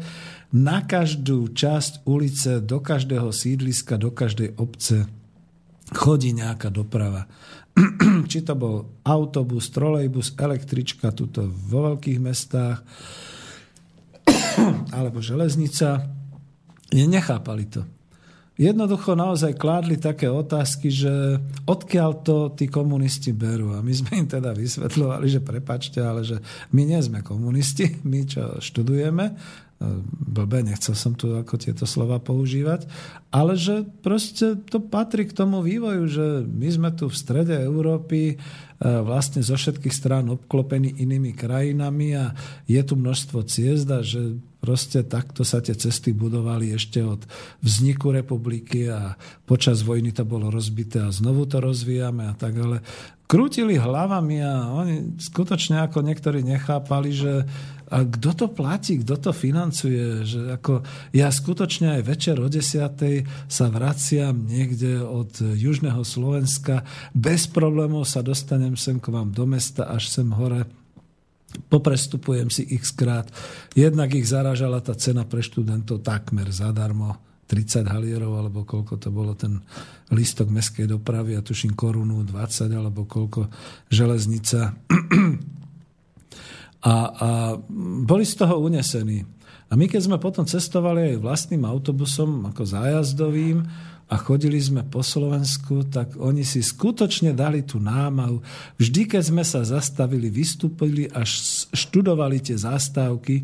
na každú časť ulice, do každého sídliska, do každej obce chodí nejaká doprava. Či to bol autobus, trolejbus, električka tuto vo veľkých mestách, alebo železnica, nechápali to. Jednoducho naozaj kládli také otázky, že odkiaľ to tí komunisti berú. A my sme im teda vysvetľovali, že prepačte, ale že my nie sme komunisti, my čo študujeme, blbe, nechcel som tu ako tieto slova používať, ale že proste to patrí k tomu vývoju, že my sme tu v strede Európy, E, vlastne zo všetkých strán obklopený inými krajinami a je tu množstvo ciest a že proste takto sa tie cesty budovali ešte od vzniku republiky a počas vojny to bolo rozbité a znovu to rozvíjame a tak, ale krútili hlavami a oni skutočne ako niektorí nechápali, že a kto to platí, kto to financuje? Že ako ja skutočne aj večer o 10. sa vraciam niekde od južného Slovenska. Bez problémov sa dostanem sem k vám do mesta až sem hore. Poprestupujem si x krát. Jednak ich zaražala tá cena pre študentov takmer zadarmo. 30 halierov, alebo koľko to bolo ten lístok mestskej dopravy, a tuším korunu 20, alebo koľko železnica a, a boli z toho unesení. A my keď sme potom cestovali aj vlastným autobusom, ako zájazdovým, a chodili sme po Slovensku, tak oni si skutočne dali tú námahu. Vždy, keď sme sa zastavili, vystúpili a študovali tie zástavky,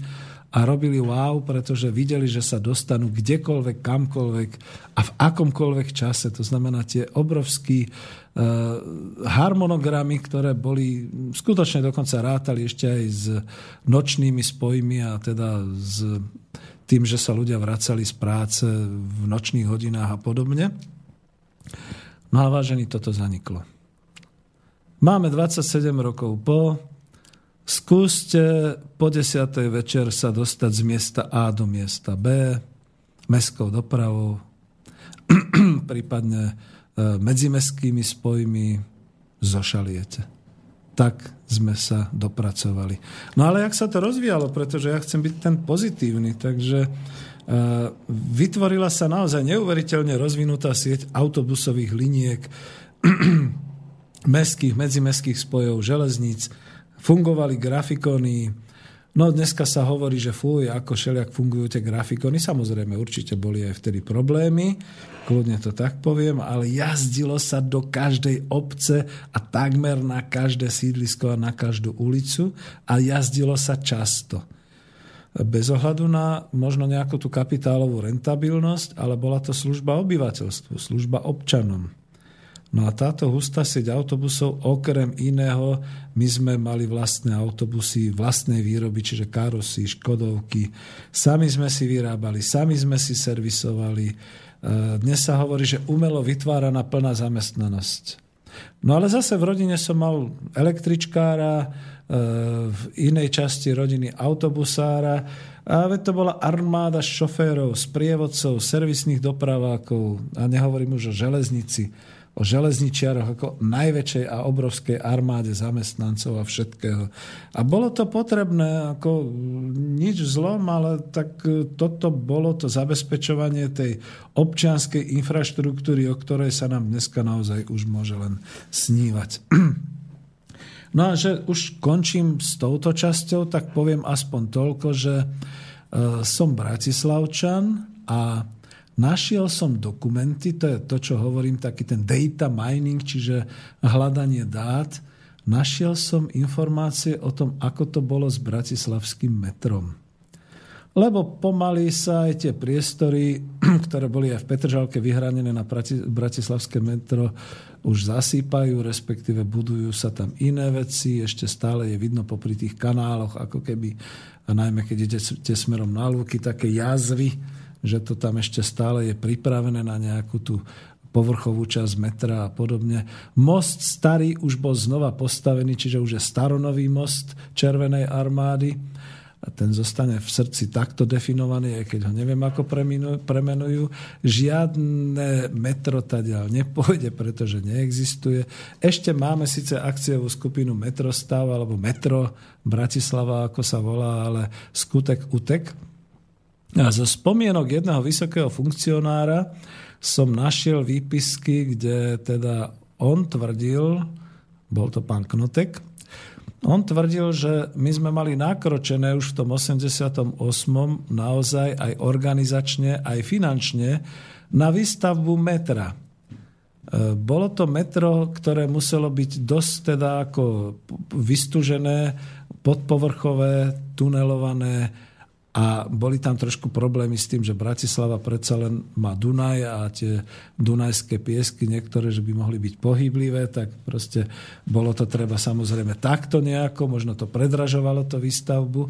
a robili wow, pretože videli, že sa dostanú kdekoľvek, kamkoľvek a v akomkoľvek čase. To znamená tie obrovský uh, harmonogramy, ktoré boli skutočne dokonca rátali ešte aj s nočnými spojmi a teda s tým, že sa ľudia vracali z práce v nočných hodinách a podobne. No a vážený, toto zaniklo. Máme 27 rokov po, Skúste po desiatej večer sa dostať z miesta A do miesta B, mestskou dopravou, prípadne e, medzimestskými spojmi zošaliete. Tak sme sa dopracovali. No ale jak sa to rozvíjalo, pretože ja chcem byť ten pozitívny, takže e, vytvorila sa naozaj neuveriteľne rozvinutá sieť autobusových liniek, mestských, medzimestských spojov, železníc, fungovali grafikony. No dneska sa hovorí, že fuj, ako šeliak fungujú tie grafikony. Samozrejme, určite boli aj vtedy problémy, kľudne to tak poviem, ale jazdilo sa do každej obce a takmer na každé sídlisko a na každú ulicu a jazdilo sa často. Bez ohľadu na možno nejakú tú kapitálovú rentabilnosť, ale bola to služba obyvateľstvu, služba občanom. No a táto hustá sieť autobusov, okrem iného, my sme mali vlastné autobusy vlastnej výroby, čiže karosy, škodovky. Sami sme si vyrábali, sami sme si servisovali. E, dnes sa hovorí, že umelo vytváraná plná zamestnanosť. No ale zase v rodine som mal električkára, e, v inej časti rodiny autobusára, a to bola armáda šoférov, sprievodcov, servisných dopravákov a nehovorím už o železnici o železničiaroch ako najväčšej a obrovskej armáde zamestnancov a všetkého. A bolo to potrebné, ako nič zlom, ale tak toto bolo to zabezpečovanie tej občianskej infraštruktúry, o ktorej sa nám dneska naozaj už môže len snívať. No a že už končím s touto časťou, tak poviem aspoň toľko, že e, som bratislavčan a Našiel som dokumenty, to je to, čo hovorím, taký ten data mining, čiže hľadanie dát. Našiel som informácie o tom, ako to bolo s bratislavským metrom. Lebo pomaly sa aj tie priestory, ktoré boli aj v Petržalke vyhranené na bratislavské metro, už zasýpajú, respektíve budujú sa tam iné veci. Ešte stále je vidno popri tých kanáloch, ako keby, a najmä keď idete smerom na Lúky, také jazvy, že to tam ešte stále je pripravené na nejakú tú povrchovú časť metra a podobne. Most starý už bol znova postavený, čiže už je staronový most Červenej armády a ten zostane v srdci takto definovaný, aj keď ho neviem, ako premenujú. Žiadne metro tadiaľ nepôjde, pretože neexistuje. Ešte máme síce akciovú skupinu Metrostav alebo Metro Bratislava, ako sa volá, ale skutek utek a zo spomienok jedného vysokého funkcionára som našiel výpisky, kde teda on tvrdil, bol to pán Knotek, On tvrdil, že my sme mali nakročené už v tom 88. naozaj aj organizačne, aj finančne na výstavbu metra. E, bolo to metro, ktoré muselo byť dosť teda ako vystúžené, podpovrchové, tunelované, a boli tam trošku problémy s tým, že Bratislava predsa len má Dunaj a tie dunajské piesky niektoré, že by mohli byť pohyblivé, tak proste bolo to treba samozrejme takto nejako, možno to predražovalo to výstavbu,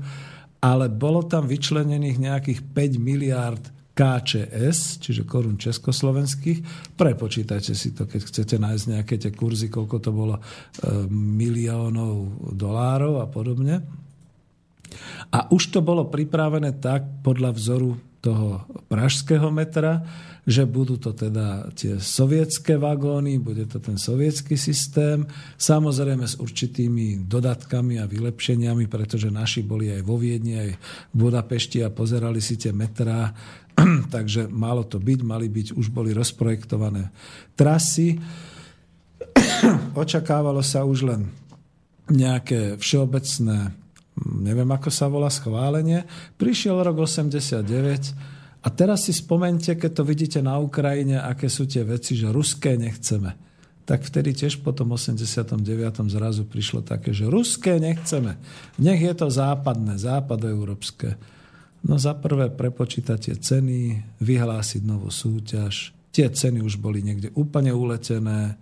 ale bolo tam vyčlenených nejakých 5 miliárd KČS, čiže korun československých. Prepočítajte si to, keď chcete nájsť nejaké tie kurzy, koľko to bolo e, miliónov dolárov a podobne. A už to bolo pripravené tak podľa vzoru toho pražského metra, že budú to teda tie sovietské vagóny, bude to ten sovietský systém, samozrejme s určitými dodatkami a vylepšeniami, pretože naši boli aj vo Viedni, aj v Budapešti a pozerali si tie metrá, takže malo to byť, mali byť, už boli rozprojektované trasy. Očakávalo sa už len nejaké všeobecné neviem ako sa volá, schválenie. Prišiel rok 89 a teraz si spomente, keď to vidíte na Ukrajine, aké sú tie veci, že ruské nechceme. Tak vtedy tiež po tom 89. zrazu prišlo také, že ruské nechceme. Nech je to západné, západoeurópske. No za prvé prepočítať tie ceny, vyhlásiť novú súťaž. Tie ceny už boli niekde úplne uletené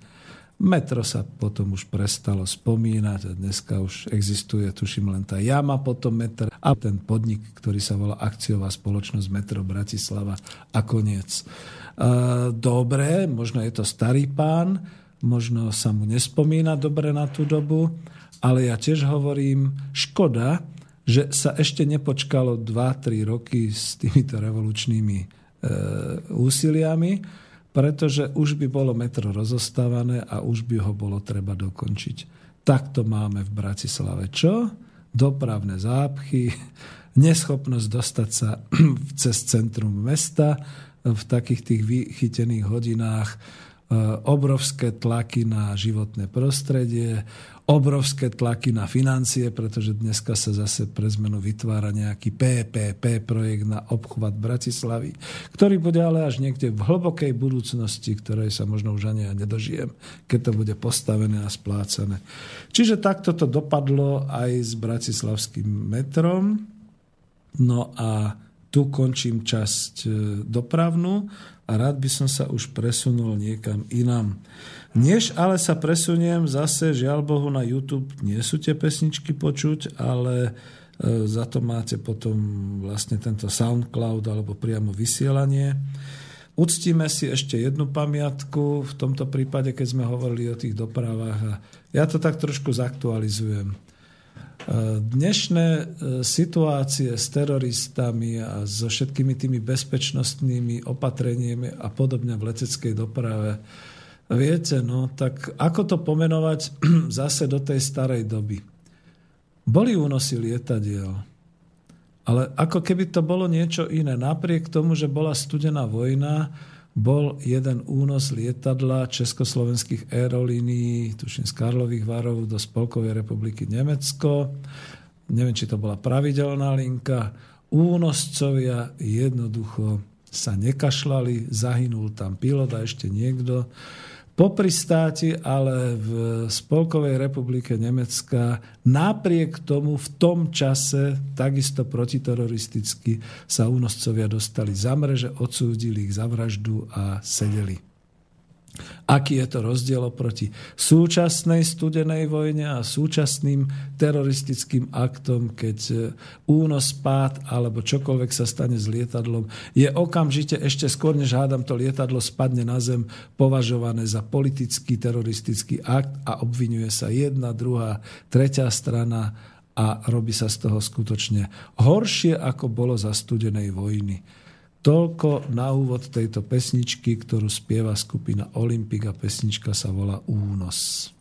Metro sa potom už prestalo spomínať a dneska už existuje, tuším, len tá jama potom metr a ten podnik, ktorý sa volá akciová spoločnosť Metro Bratislava a koniec. Dobre, možno je to starý pán, možno sa mu nespomína dobre na tú dobu, ale ja tiež hovorím, škoda, že sa ešte nepočkalo 2-3 roky s týmito revolučnými e, úsiliami, pretože už by bolo metro rozostávané a už by ho bolo treba dokončiť. Takto máme v Bratislave čo? Dopravné zápchy, neschopnosť dostať sa cez centrum mesta v takých tých vychytených hodinách, E, obrovské tlaky na životné prostredie, obrovské tlaky na financie, pretože dneska sa zase pre zmenu vytvára nejaký PPP projekt na obchvat Bratislavy, ktorý bude ale až niekde v hlbokej budúcnosti, ktorej sa možno už ani ja nedožijem, keď to bude postavené a splácané. Čiže takto to dopadlo aj s bratislavským metrom. No a tu končím časť e, dopravnú a rád by som sa už presunul niekam inám. Než ale sa presuniem zase, žiaľ Bohu, na YouTube nie sú tie pesničky počuť, ale e, za to máte potom vlastne tento SoundCloud alebo priamo vysielanie. Uctíme si ešte jednu pamiatku, v tomto prípade, keď sme hovorili o tých dopravách. A ja to tak trošku zaktualizujem. Dnešné e, situácie s teroristami a so všetkými tými bezpečnostnými opatreniami a podobne v leteckej doprave, viete, no tak ako to pomenovať zase do tej starej doby? Boli únosy lietadiel, ale ako keby to bolo niečo iné. Napriek tomu, že bola studená vojna, bol jeden únos lietadla československých aerolínií, tuším z Karlových varov do Spolkovej republiky Nemecko. Neviem, či to bola pravidelná linka. Únoscovia jednoducho sa nekašľali, zahynul tam pilot a ešte niekto po pristáti, ale v Spolkovej republike Nemecka napriek tomu v tom čase takisto protiteroristicky sa únoscovia dostali za mreže, odsúdili ich za vraždu a sedeli. Aký je to rozdiel oproti súčasnej studenej vojne a súčasným teroristickým aktom, keď e, únos, pád alebo čokoľvek sa stane s lietadlom, je okamžite ešte skôr, než hádam to lietadlo spadne na zem, považované za politický teroristický akt a obvinuje sa jedna, druhá, tretia strana a robí sa z toho skutočne horšie, ako bolo za studenej vojny. Toľko na úvod tejto pesničky, ktorú spieva skupina Olympik a pesnička sa volá Únos.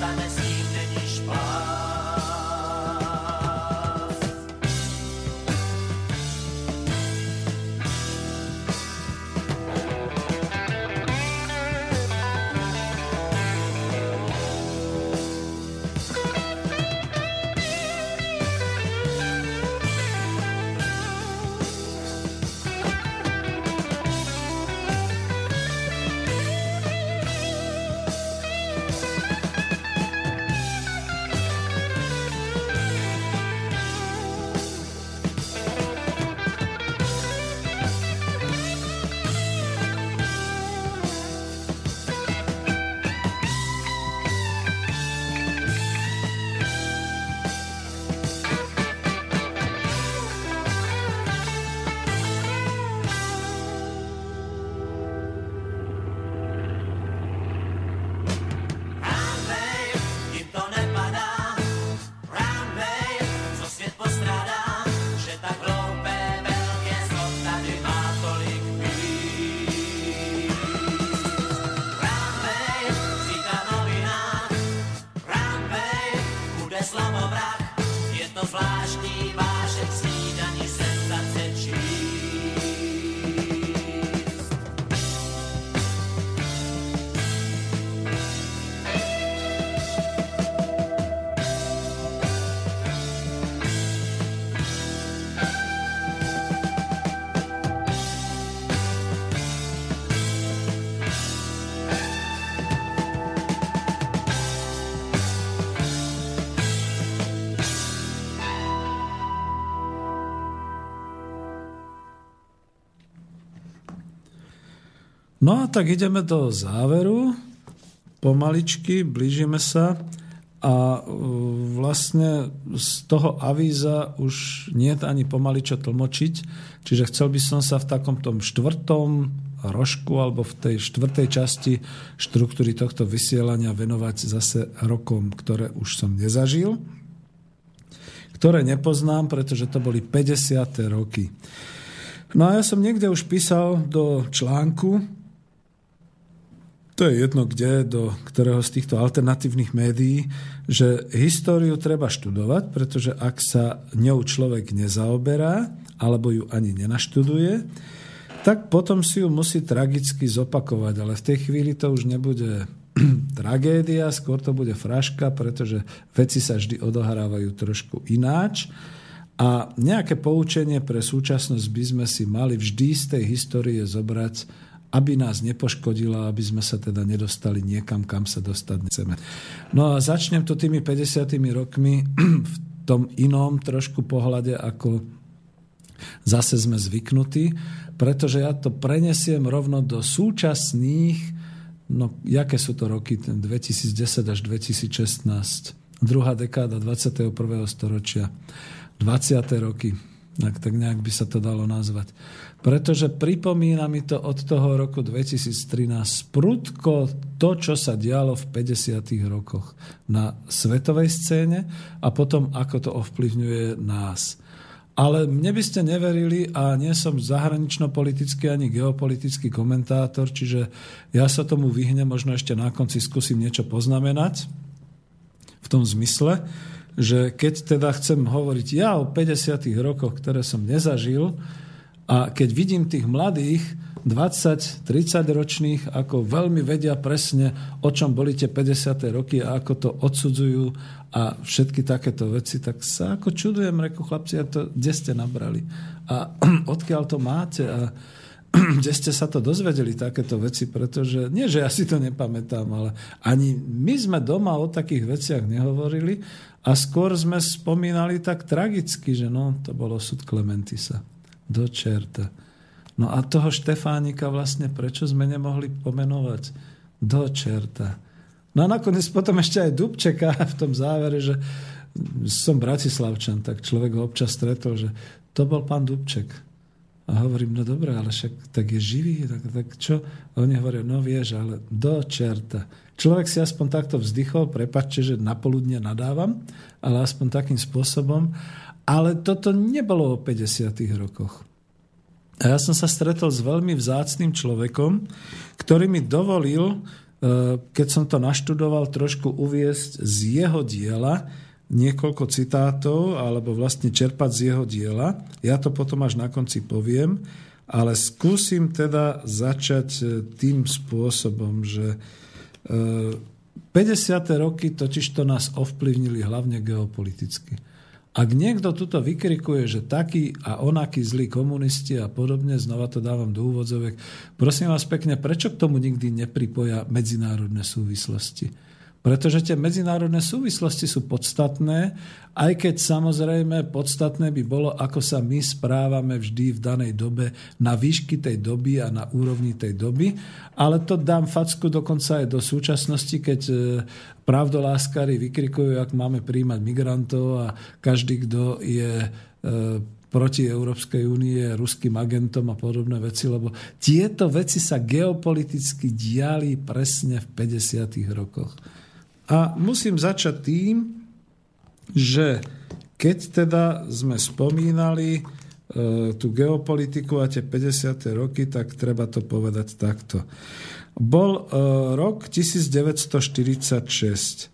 by myself. No a tak ideme do záveru, pomaličky, blížime sa a e, vlastne z toho avíza už nie je ani pomaly čo tlmočiť, čiže chcel by som sa v takom tom štvrtom rožku alebo v tej štvrtej časti štruktúry tohto vysielania venovať zase rokom, ktoré už som nezažil, ktoré nepoznám, pretože to boli 50. roky. No a ja som niekde už písal do článku, to je jedno kde, do ktorého z týchto alternatívnych médií, že históriu treba študovať, pretože ak sa ňou človek nezaoberá, alebo ju ani nenaštuduje, tak potom si ju musí tragicky zopakovať, ale v tej chvíli to už nebude tragédia, skôr to bude fraška, pretože veci sa vždy odohrávajú trošku ináč. A nejaké poučenie pre súčasnosť by sme si mali vždy z tej histórie zobrať, aby nás nepoškodila, aby sme sa teda nedostali niekam, kam sa dostať nechceme. No a začnem to tými 50 rokmi v tom inom trošku pohľade, ako zase sme zvyknutí, pretože ja to prenesiem rovno do súčasných, no jaké sú to roky, ten 2010 až 2016, druhá dekáda 21. storočia. 20. roky, tak, tak nejak by sa to dalo nazvať. Pretože pripomína mi to od toho roku 2013 prudko to, čo sa dialo v 50. rokoch na svetovej scéne a potom ako to ovplyvňuje nás. Ale mne by ste neverili a nie som zahranično-politický ani geopolitický komentátor, čiže ja sa tomu vyhnem, možno ešte na konci skúsim niečo poznamenať v tom zmysle, že keď teda chcem hovoriť ja o 50. rokoch, ktoré som nezažil, a keď vidím tých mladých, 20, 30 ročných, ako veľmi vedia presne, o čom boli tie 50. roky a ako to odsudzujú a všetky takéto veci, tak sa ako čudujem, reku chlapci, a to kde ste nabrali? A odkiaľ to máte? A kde ste sa to dozvedeli, takéto veci, pretože nie, že ja si to nepamätám, ale ani my sme doma o takých veciach nehovorili a skôr sme spomínali tak tragicky, že no, to bolo súd Klementisa. Do čerta. No a toho Štefánika vlastne prečo sme nemohli pomenovať? Do čerta. No a nakoniec potom ešte aj Dubčeka v tom závere, že som Bratislavčan, tak človek ho občas stretol, že to bol pán Dubček. A hovorím, no dobré, ale však tak je živý, tak, tak čo? A oni hovoria, no vieš, ale do čerta. Človek si aspoň takto vzdychol, prepačte, že napoludne nadávam, ale aspoň takým spôsobom. Ale toto nebolo o 50 rokoch. A ja som sa stretol s veľmi vzácným človekom, ktorý mi dovolil, eh, keď som to naštudoval, trošku uviesť z jeho diela, niekoľko citátov, alebo vlastne čerpať z jeho diela. Ja to potom až na konci poviem, ale skúsim teda začať e, tým spôsobom, že 50. E, roky totiž to nás ovplyvnili hlavne geopoliticky. Ak niekto tuto vykrikuje, že taký a onaký zlí komunisti a podobne, znova to dávam do úvodzovek, prosím vás pekne, prečo k tomu nikdy nepripoja medzinárodné súvislosti? Pretože tie medzinárodné súvislosti sú podstatné, aj keď samozrejme podstatné by bolo, ako sa my správame vždy v danej dobe na výšky tej doby a na úrovni tej doby. Ale to dám facku dokonca aj do súčasnosti, keď e, pravdoláskári vykrikujú, ak máme príjmať migrantov a každý, kto je e, proti Európskej únie, ruským agentom a podobné veci, lebo tieto veci sa geopoliticky diali presne v 50. rokoch. A musím začať tým, že keď teda sme spomínali e, tú geopolitiku a tie 50. roky, tak treba to povedať takto. Bol e, rok 1946.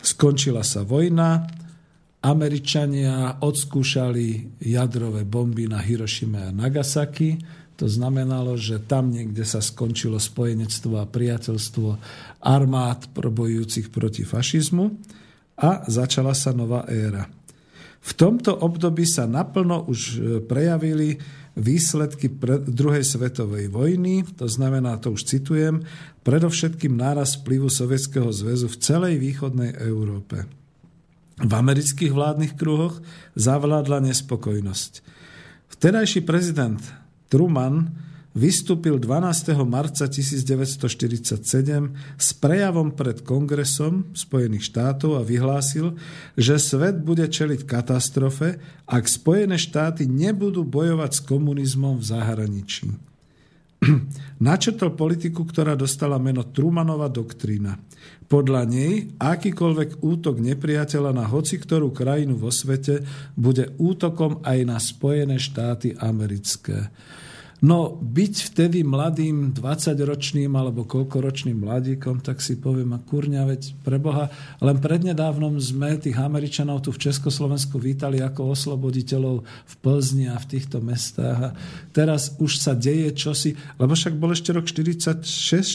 Skončila sa vojna, Američania odskúšali jadrové bomby na Hirošime a Nagasaki, to znamenalo, že tam niekde sa skončilo spojenectvo a priateľstvo armád probojujúcich proti fašizmu a začala sa nová éra. V tomto období sa naplno už e, prejavili výsledky druhej svetovej vojny, to znamená, to už citujem, predovšetkým náraz vplyvu Sovietskeho zväzu v celej východnej Európe. V amerických vládnych kruhoch zavládla nespokojnosť. Vtedajší prezident Truman vystúpil 12. marca 1947 s prejavom pred Kongresom Spojených štátov a vyhlásil, že svet bude čeliť katastrofe, ak Spojené štáty nebudú bojovať s komunizmom v zahraničí. Načrtol politiku, ktorá dostala meno Trumanova doktrína. Podľa nej akýkoľvek útok nepriateľa na hoci ktorú krajinu vo svete bude útokom aj na Spojené štáty americké. No byť vtedy mladým 20-ročným alebo koľkoročným mladíkom, tak si poviem, a kurňa, veď pre Boha, len prednedávnom sme tých Američanov tu v Československu vítali ako osloboditeľov v Plzni a v týchto mestách. A teraz už sa deje čosi, lebo však bol ešte rok 46,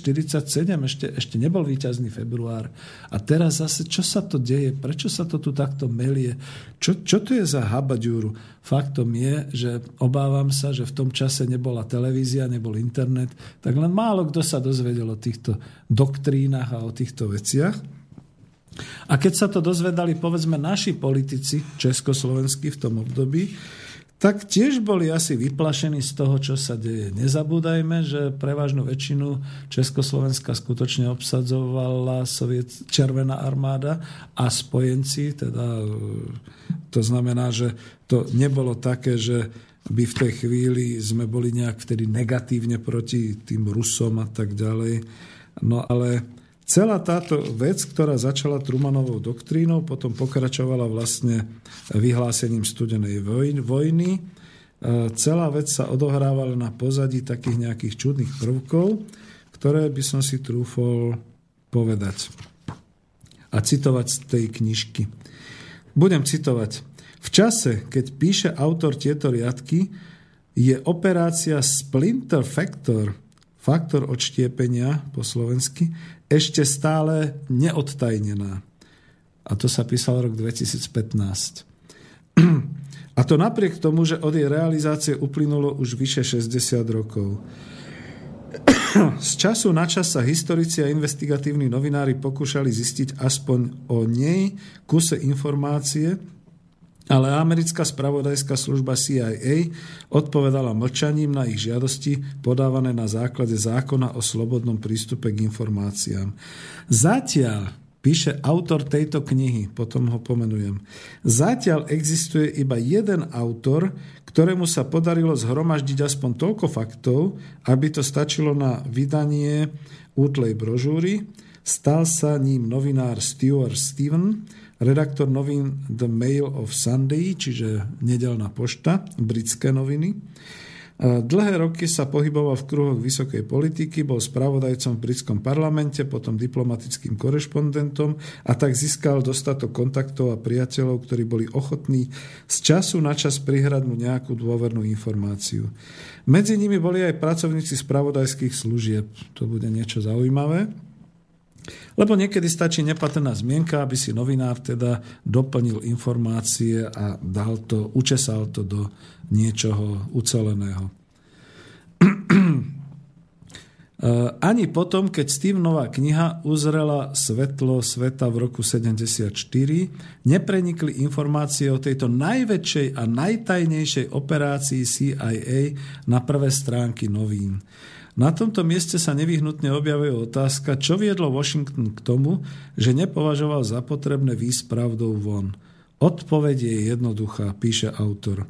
47, ešte, ešte nebol víťazný február. A teraz zase, čo sa to deje? Prečo sa to tu takto melie? Čo, čo to je za habaďúru? Faktom je, že obávam sa, že v tom čase nebola televízia, nebol internet, tak len málo kto sa dozvedel o týchto doktrínach a o týchto veciach. A keď sa to dozvedali, povedzme, naši politici československí v tom období, tak tiež boli asi vyplašení z toho, čo sa deje. Nezabúdajme, že prevažnú väčšinu Československa skutočne obsadzovala Soviet, Červená armáda a spojenci, teda to znamená, že to nebolo také, že by v tej chvíli sme boli nejak vtedy negatívne proti tým Rusom a tak ďalej. No ale Celá táto vec, ktorá začala Trumanovou doktrínou, potom pokračovala vlastne vyhlásením studenej vojny. E, celá vec sa odohrávala na pozadí takých nejakých čudných prvkov, ktoré by som si trúfol povedať a citovať z tej knižky. Budem citovať. V čase, keď píše autor tieto riadky, je operácia Splinter Factor, faktor odštiepenia po slovensky, ešte stále neodtajnená. A to sa písal rok 2015. A to napriek tomu, že od jej realizácie uplynulo už vyše 60 rokov. Z času na čas sa historici a investigatívni novinári pokúšali zistiť aspoň o nej kuse informácie, ale americká spravodajská služba CIA odpovedala mlčaním na ich žiadosti podávané na základe zákona o slobodnom prístupe k informáciám. Zatiaľ, píše autor tejto knihy, potom ho pomenujem, zatiaľ existuje iba jeden autor, ktorému sa podarilo zhromaždiť aspoň toľko faktov, aby to stačilo na vydanie útlej brožúry. Stal sa ním novinár Stuart Steven, redaktor novín The Mail of Sunday, čiže nedelná pošta, britské noviny. Dlhé roky sa pohyboval v kruhoch vysokej politiky, bol spravodajcom v britskom parlamente, potom diplomatickým korešpondentom a tak získal dostatok kontaktov a priateľov, ktorí boli ochotní z času na čas prihrať mu nejakú dôvernú informáciu. Medzi nimi boli aj pracovníci spravodajských služieb. To bude niečo zaujímavé. Lebo niekedy stačí nepatrná zmienka, aby si novinár teda doplnil informácie a dal to, učesal to do niečoho uceleného. Ani potom, keď Stevenová kniha uzrela svetlo sveta v roku 74, neprenikli informácie o tejto najväčšej a najtajnejšej operácii CIA na prvé stránky novín. Na tomto mieste sa nevyhnutne objavuje otázka, čo viedlo Washington k tomu, že nepovažoval za potrebné výsť pravdou von. Odpoveď je jednoduchá, píše autor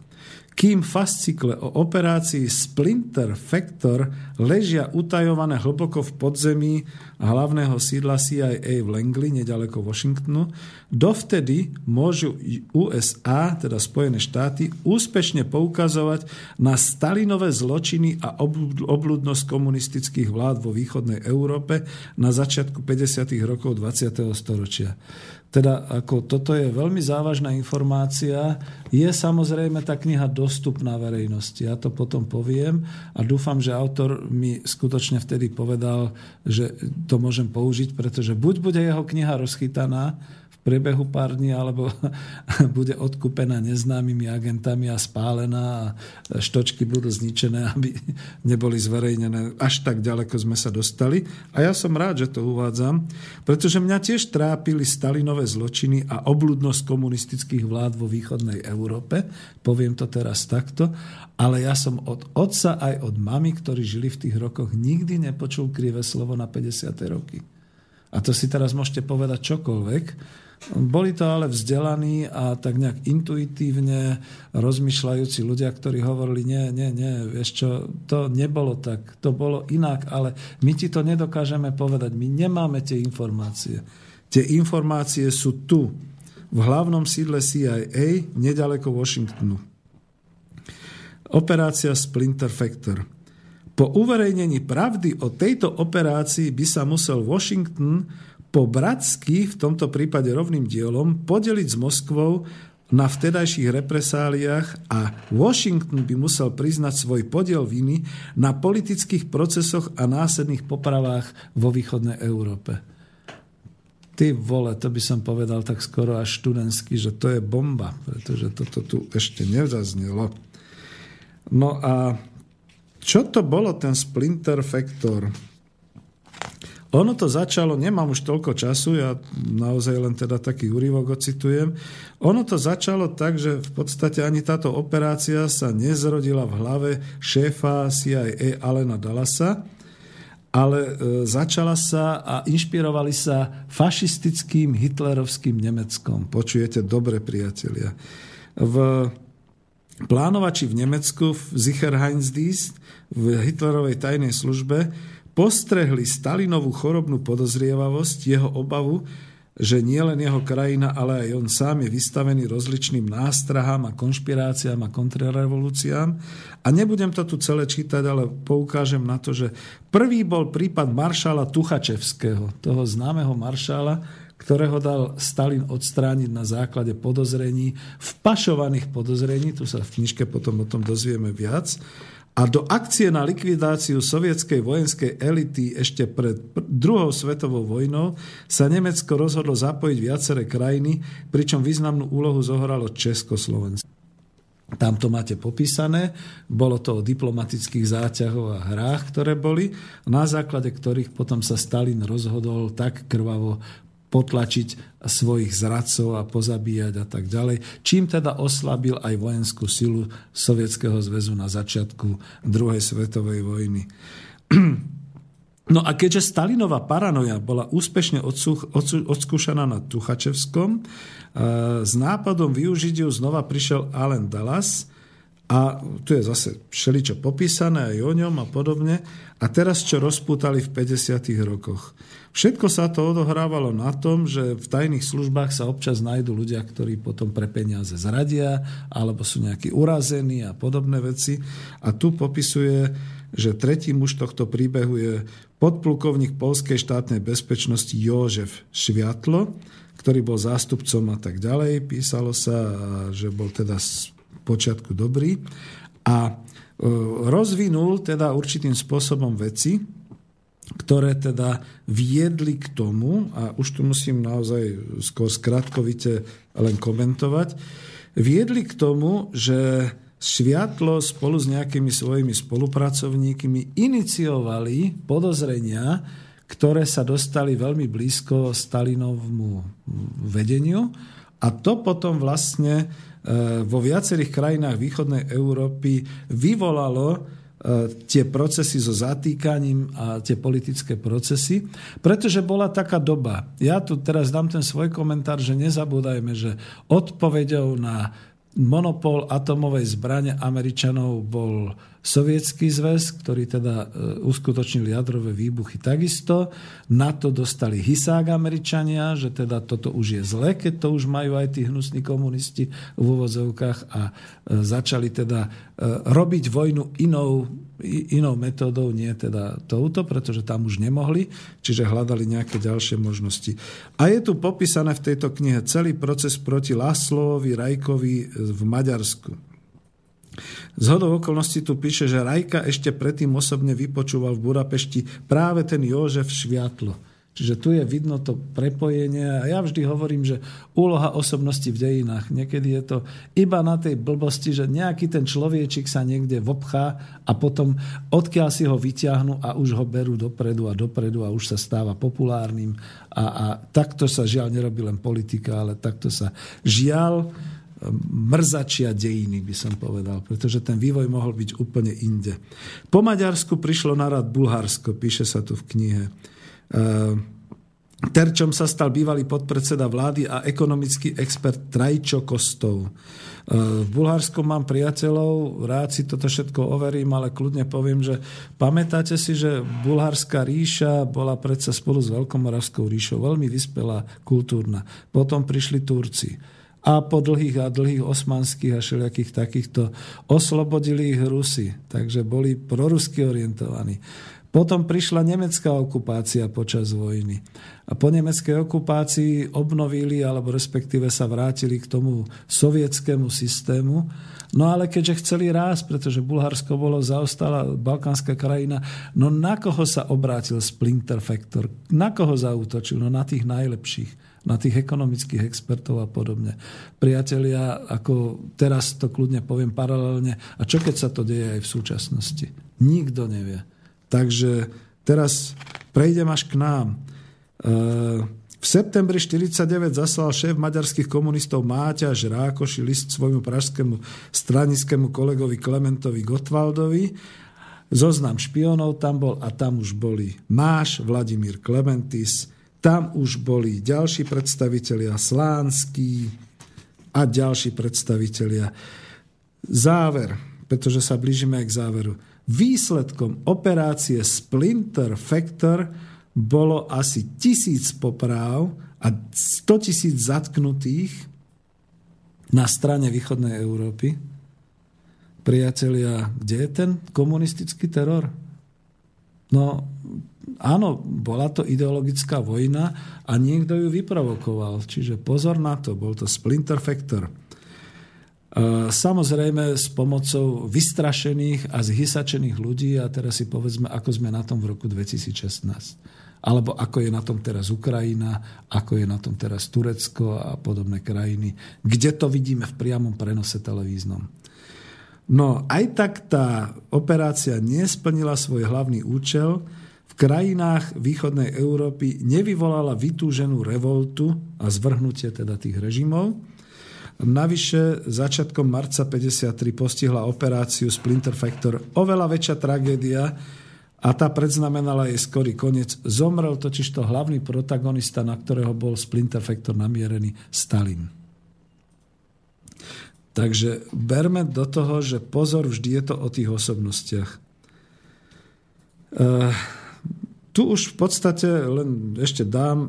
kým fascikle o operácii Splinter Factor ležia utajované hlboko v podzemí hlavného sídla CIA v Langley, nedaleko Washingtonu, dovtedy môžu USA, teda Spojené štáty, úspešne poukazovať na Stalinové zločiny a obludnosť komunistických vlád vo východnej Európe na začiatku 50. rokov 20. storočia. Teda ako toto je veľmi závažná informácia. Je samozrejme tá kniha dostupná verejnosti. Ja to potom poviem a dúfam, že autor mi skutočne vtedy povedal, že to môžem použiť, pretože buď bude jeho kniha rozchytaná, priebehu pár dní, alebo bude odkúpená neznámymi agentami a spálená a štočky budú zničené, aby neboli zverejnené. Až tak ďaleko sme sa dostali. A ja som rád, že to uvádzam, pretože mňa tiež trápili Stalinové zločiny a obludnosť komunistických vlád vo východnej Európe. Poviem to teraz takto. Ale ja som od otca aj od mamy, ktorí žili v tých rokoch, nikdy nepočul krivé slovo na 50. roky. A to si teraz môžete povedať čokoľvek, boli to ale vzdelaní a tak nejak intuitívne rozmýšľajúci ľudia, ktorí hovorili, nie, nie, nie, vieš čo, to nebolo tak, to bolo inak, ale my ti to nedokážeme povedať, my nemáme tie informácie. Tie informácie sú tu, v hlavnom sídle CIA, nedaleko Washingtonu. Operácia Splinter Factor – Po uverejnení pravdy o tejto operácii by sa musel Washington po bratsky, v tomto prípade rovným dielom, podeliť s Moskvou na vtedajších represáliách a Washington by musel priznať svoj podiel viny na politických procesoch a následných popravách vo východnej Európe. Ty vole, to by som povedal tak skoro až študentsky, že to je bomba, pretože toto tu ešte nezaznelo. No a čo to bolo ten Splinter Factor? Ono to začalo, nemám už toľko času, ja naozaj len teda taký úryvok ocitujem. Ono to začalo tak, že v podstate ani táto operácia sa nezrodila v hlave šéfa CIA Alena Dallasa, ale e, začala sa a inšpirovali sa fašistickým hitlerovským Nemeckom. Počujete dobre, priatelia. V plánovači v Nemecku v Sicherheinsdienst v Hitlerovej tajnej službe postrehli Stalinovú chorobnú podozrievavosť, jeho obavu, že nielen jeho krajina, ale aj on sám je vystavený rozličným nástrahám a konšpiráciám a kontrarevolúciám. A nebudem to tu celé čítať, ale poukážem na to, že prvý bol prípad maršála Tuchačevského, toho známeho maršála, ktorého dal Stalin odstrániť na základe podozrení, vpašovaných podozrení, tu sa v knižke potom o tom dozvieme viac, a do akcie na likvidáciu sovietskej vojenskej elity ešte pred druhou svetovou vojnou sa Nemecko rozhodlo zapojiť viaceré krajiny, pričom významnú úlohu zohralo Československo. Tam to máte popísané, bolo to o diplomatických záťahoch a hrách, ktoré boli, na základe ktorých potom sa Stalin rozhodol tak krvavo potlačiť svojich zradcov a pozabíjať a tak ďalej, čím teda oslabil aj vojenskú silu Sovietskeho zväzu na začiatku druhej svetovej vojny. No a keďže Stalinová paranoja bola úspešne odskúšaná na Tuchačevskom, e, s nápadom využiť ju znova prišiel Allen Dallas a tu je zase všeličo popísané aj o ňom a podobne. A teraz čo rozpútali v 50. rokoch. Všetko sa to odohrávalo na tom, že v tajných službách sa občas nájdú ľudia, ktorí potom pre peniaze zradia, alebo sú nejakí urazení a podobné veci. A tu popisuje, že tretí muž tohto príbehu je podplukovník Polskej štátnej bezpečnosti Jožef Šviatlo, ktorý bol zástupcom a tak ďalej. Písalo sa, že bol teda z počiatku dobrý. A e, rozvinul teda určitým spôsobom veci, ktoré teda viedli k tomu, a už tu musím naozaj skôr skratkovite len komentovať, viedli k tomu, že Šviatlo spolu s nejakými svojimi spolupracovníkmi iniciovali podozrenia, ktoré sa dostali veľmi blízko Stalinovmu vedeniu. A to potom vlastne e, vo viacerých krajinách východnej Európy vyvolalo tie procesy so zatýkaním a tie politické procesy, pretože bola taká doba. Ja tu teraz dám ten svoj komentár, že nezabúdajme, že odpovedou na monopol atomovej zbrane Američanov bol Sovietský zväz, ktorý teda e, uskutočnil jadrové výbuchy takisto. Na to dostali hysák Američania, že teda toto už je zle, keď to už majú aj tí hnusní komunisti v úvozovkách a e, začali teda e, robiť vojnu inou, inou metódou, nie teda touto, pretože tam už nemohli, čiže hľadali nejaké ďalšie možnosti. A je tu popísané v tejto knihe celý proces proti Laslovovi Rajkovi v Maďarsku. Z hodou okolností tu píše, že Rajka ešte predtým osobne vypočúval v Budapešti práve ten Jožef Šviatlo. Čiže tu je vidno to prepojenie a ja vždy hovorím, že úloha osobnosti v dejinách, niekedy je to iba na tej blbosti, že nejaký ten človečik sa niekde vopchá a potom odkiaľ si ho vyťahnú a už ho berú dopredu a dopredu a už sa stáva populárnym a, a takto sa žiaľ nerobí len politika, ale takto sa žiaľ mrzačia dejiny, by som povedal, pretože ten vývoj mohol byť úplne inde. Po Maďarsku prišlo na rad Bulharsko, píše sa tu v knihe. E, terčom sa stal bývalý podpredseda vlády a ekonomický expert Trajčo Kostov. E, v Bulharsku mám priateľov, rád si toto všetko overím, ale kľudne poviem, že pamätáte si, že Bulharská ríša bola predsa spolu s Veľkomoravskou ríšou veľmi vyspelá, kultúrna. Potom prišli Turci a po dlhých a dlhých osmanských a všelijakých takýchto oslobodili ich Rusy, takže boli prorusky orientovaní. Potom prišla nemecká okupácia počas vojny. A po nemeckej okupácii obnovili, alebo respektíve sa vrátili k tomu sovietskému systému. No ale keďže chceli rásť, pretože Bulharsko bolo zaostala balkánska krajina, no na koho sa obrátil Splinter Factor? Na koho zautočil? No na tých najlepších na tých ekonomických expertov a podobne. Priatelia, ako teraz to kľudne poviem paralelne, a čo keď sa to deje aj v súčasnosti? Nikto nevie. Takže teraz prejdem až k nám. E, v septembri 1949 zaslal šéf maďarských komunistov Máťaž Rákoši list svojmu pražskému stranickému kolegovi Klementovi Gotwaldovi. Zoznam špionov tam bol a tam už boli Máš, Vladimír Klementis, tam už boli ďalší predstavitelia Slánský a ďalší predstavitelia. Záver, pretože sa blížime k záveru. Výsledkom operácie Splinter Factor bolo asi tisíc popráv a 100 tisíc zatknutých na strane východnej Európy. Priatelia, kde je ten komunistický teror? No, áno, bola to ideologická vojna a niekto ju vyprovokoval. Čiže pozor na to, bol to Splinter Factor. Samozrejme s pomocou vystrašených a zhysačených ľudí a teraz si povedzme, ako sme na tom v roku 2016. Alebo ako je na tom teraz Ukrajina, ako je na tom teraz Turecko a podobné krajiny, kde to vidíme v priamom prenose televíznom. No aj tak tá operácia nesplnila svoj hlavný účel, krajinách východnej Európy nevyvolala vytúženú revoltu a zvrhnutie teda tých režimov, Navyše začiatkom marca 53 postihla operáciu Splinter Factor oveľa väčšia tragédia a tá predznamenala jej skorý koniec. Zomrel totiž to hlavný protagonista, na ktorého bol Splinter Factor namierený, Stalin. Takže berme do toho, že pozor, vždy je to o tých osobnostiach. Uh, tu už v podstate, len ešte dám,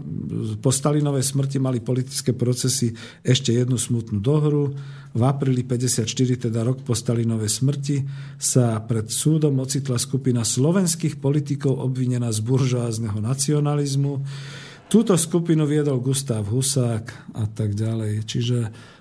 po Stalinovej smrti mali politické procesy ešte jednu smutnú dohru. V apríli 54, teda rok po Stalinovej smrti, sa pred súdom ocitla skupina slovenských politikov obvinená z buržoázneho nacionalizmu. Túto skupinu viedol Gustav Husák a tak ďalej. Čiže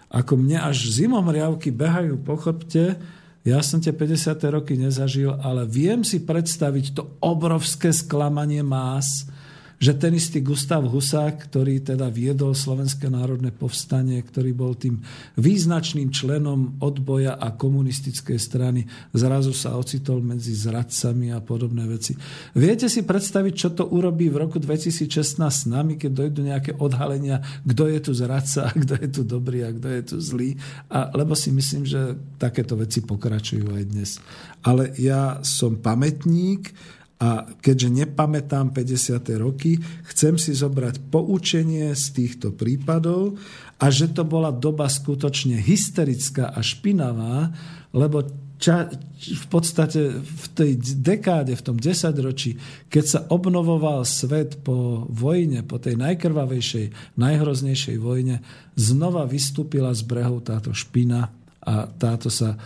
ako mne až zimom riavky behajú po chrbte, ja som tie 50. roky nezažil, ale viem si predstaviť to obrovské sklamanie más, že ten istý Gustav Husák, ktorý teda viedol Slovenské národné povstanie, ktorý bol tým význačným členom odboja a komunistickej strany, zrazu sa ocitol medzi zradcami a podobné veci. Viete si predstaviť, čo to urobí v roku 2016 s nami, keď dojdu nejaké odhalenia, kto je tu zradca, kto je tu dobrý a kto je tu zlý. A, lebo si myslím, že takéto veci pokračujú aj dnes. Ale ja som pamätník, a keďže nepamätám 50. roky, chcem si zobrať poučenie z týchto prípadov a že to bola doba skutočne hysterická a špinavá, lebo ča, v podstate v tej dekáde, v tom desaťročí, keď sa obnovoval svet po vojne, po tej najkrvavejšej, najhroznejšej vojne, znova vystúpila z brehov táto špina a táto sa e,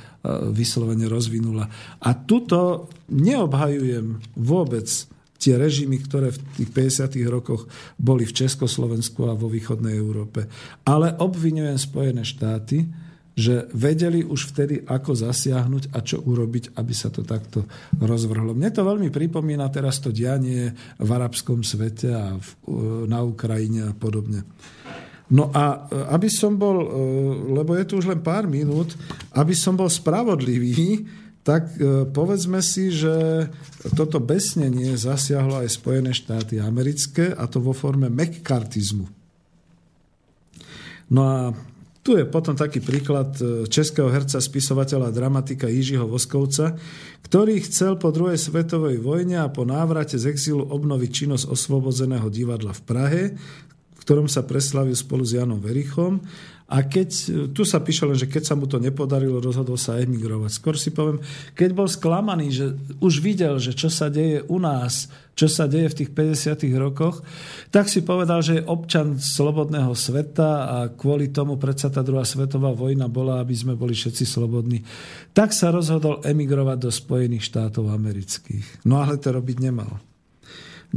vyslovene rozvinula. A tuto neobhajujem vôbec tie režimy, ktoré v tých 50. rokoch boli v Československu a vo východnej Európe. Ale obvinujem Spojené štáty, že vedeli už vtedy, ako zasiahnuť a čo urobiť, aby sa to takto rozvrhlo. Mne to veľmi pripomína teraz to dianie v arabskom svete a v, na Ukrajine a podobne. No a e, aby som bol, e, lebo je tu už len pár minút, aby som bol spravodlivý, tak e, povedzme si, že toto besnenie zasiahlo aj Spojené štáty americké, a to vo forme mekkartizmu. No a tu je potom taký príklad českého herca, spisovateľa a dramatika Jižiho Voskovca, ktorý chcel po druhej svetovej vojne a po návrate z exilu obnoviť činnosť osvobodzeného divadla v Prahe, ktorom sa preslavil spolu s Janom Verichom. A keď, tu sa píše len, že keď sa mu to nepodarilo, rozhodol sa emigrovať. Skôr si poviem, keď bol sklamaný, že už videl, že čo sa deje u nás, čo sa deje v tých 50. rokoch, tak si povedal, že je občan slobodného sveta a kvôli tomu predsa tá druhá svetová vojna bola, aby sme boli všetci slobodní. Tak sa rozhodol emigrovať do Spojených štátov amerických. No ale to robiť nemal.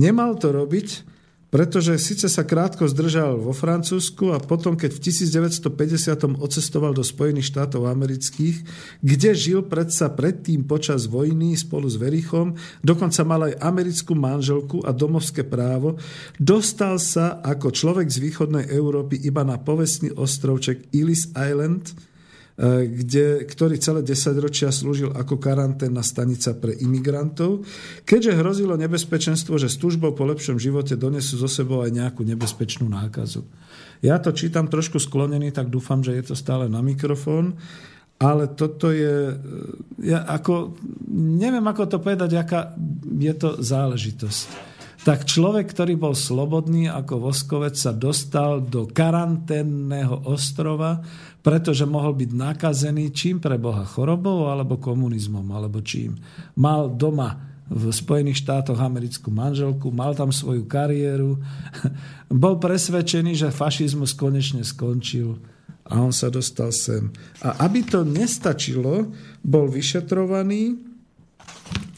Nemal to robiť, pretože síce sa krátko zdržal vo Francúzsku a potom, keď v 1950 ocestoval do Spojených štátov amerických, kde žil predsa predtým počas vojny spolu s Verichom, dokonca mal aj americkú manželku a domovské právo, dostal sa ako človek z východnej Európy iba na povestný ostrovček Ellis Island, kde, ktorý celé 10 ročia slúžil ako karanténna stanica pre imigrantov, keďže hrozilo nebezpečenstvo, že s túžbou po lepšom živote donesú zo sebou aj nejakú nebezpečnú nákazu. Ja to čítam trošku sklonený, tak dúfam, že je to stále na mikrofón, ale toto je, ja ako, neviem ako to povedať, aká je to záležitosť tak človek, ktorý bol slobodný ako Voskovec, sa dostal do karanténneho ostrova, pretože mohol byť nakazený čím pre Boha? Chorobou alebo komunizmom? Alebo čím? Mal doma v Spojených štátoch americkú manželku, mal tam svoju kariéru, bol presvedčený, že fašizmus konečne skončil a on sa dostal sem. A aby to nestačilo, bol vyšetrovaný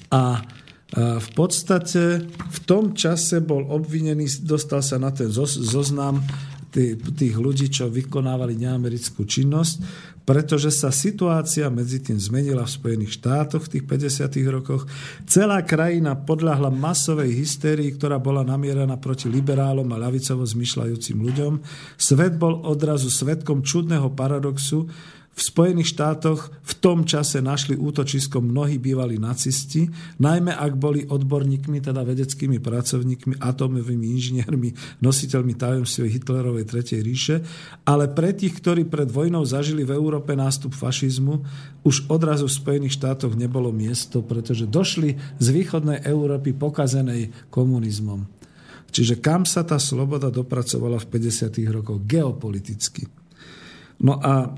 a v podstate v tom čase bol obvinený, dostal sa na ten zoznam tých ľudí, čo vykonávali neamerickú činnosť, pretože sa situácia medzi tým zmenila v Spojených štátoch v tých 50. rokoch. Celá krajina podľahla masovej hystérii, ktorá bola namierená proti liberálom a ľavicovo zmyšľajúcim ľuďom. Svet bol odrazu svetkom čudného paradoxu, v Spojených štátoch v tom čase našli útočisko mnohí bývalí nacisti, najmä ak boli odborníkmi, teda vedeckými pracovníkmi, atomovými inžiniermi, nositeľmi tajomstiev Hitlerovej Tretej ríše, ale pre tých, ktorí pred vojnou zažili v Európe nástup fašizmu, už odrazu v Spojených štátoch nebolo miesto, pretože došli z východnej Európy pokazenej komunizmom. Čiže kam sa tá sloboda dopracovala v 50. rokoch? Geopoliticky. No a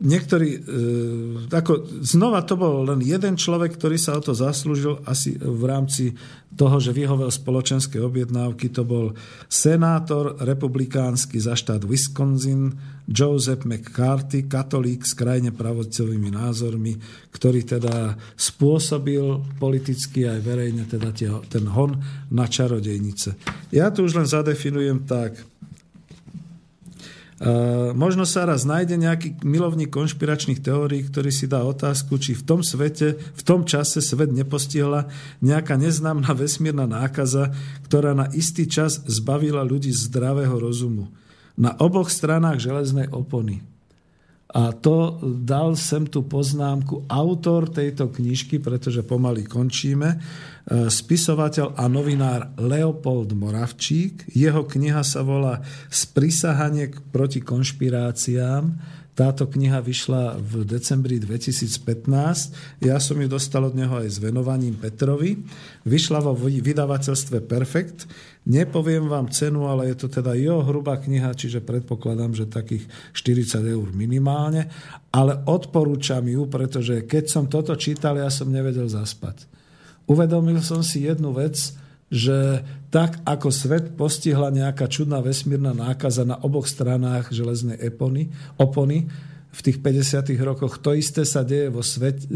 niektorí, e, ako, znova to bol len jeden človek, ktorý sa o to zaslúžil asi v rámci toho, že vyhovel spoločenské objednávky. To bol senátor republikánsky za štát Wisconsin Joseph McCarthy, katolík s krajne pravocovými názormi, ktorý teda spôsobil politicky aj verejne teda ten hon na čarodejnice. Ja tu už len zadefinujem tak, možno sa raz nájde nejaký milovník konšpiračných teórií, ktorý si dá otázku, či v tom svete, v tom čase svet nepostihla nejaká neznámna vesmírna nákaza, ktorá na istý čas zbavila ľudí zdravého rozumu. Na oboch stranách železnej opony. A to dal sem tú poznámku autor tejto knižky, pretože pomaly končíme, spisovateľ a novinár Leopold Moravčík. Jeho kniha sa volá Sprisahanie proti konšpiráciám táto kniha vyšla v decembri 2015. Ja som ju dostal od neho aj s venovaním Petrovi. Vyšla vo vydavateľstve Perfekt. Nepoviem vám cenu, ale je to teda jeho hrubá kniha, čiže predpokladám, že takých 40 eur minimálne. Ale odporúčam ju, pretože keď som toto čítal, ja som nevedel zaspať. Uvedomil som si jednu vec, že tak ako svet postihla nejaká čudná vesmírna nákaza na oboch stranách železnej epony, opony v tých 50. rokoch, to isté sa deje vo svete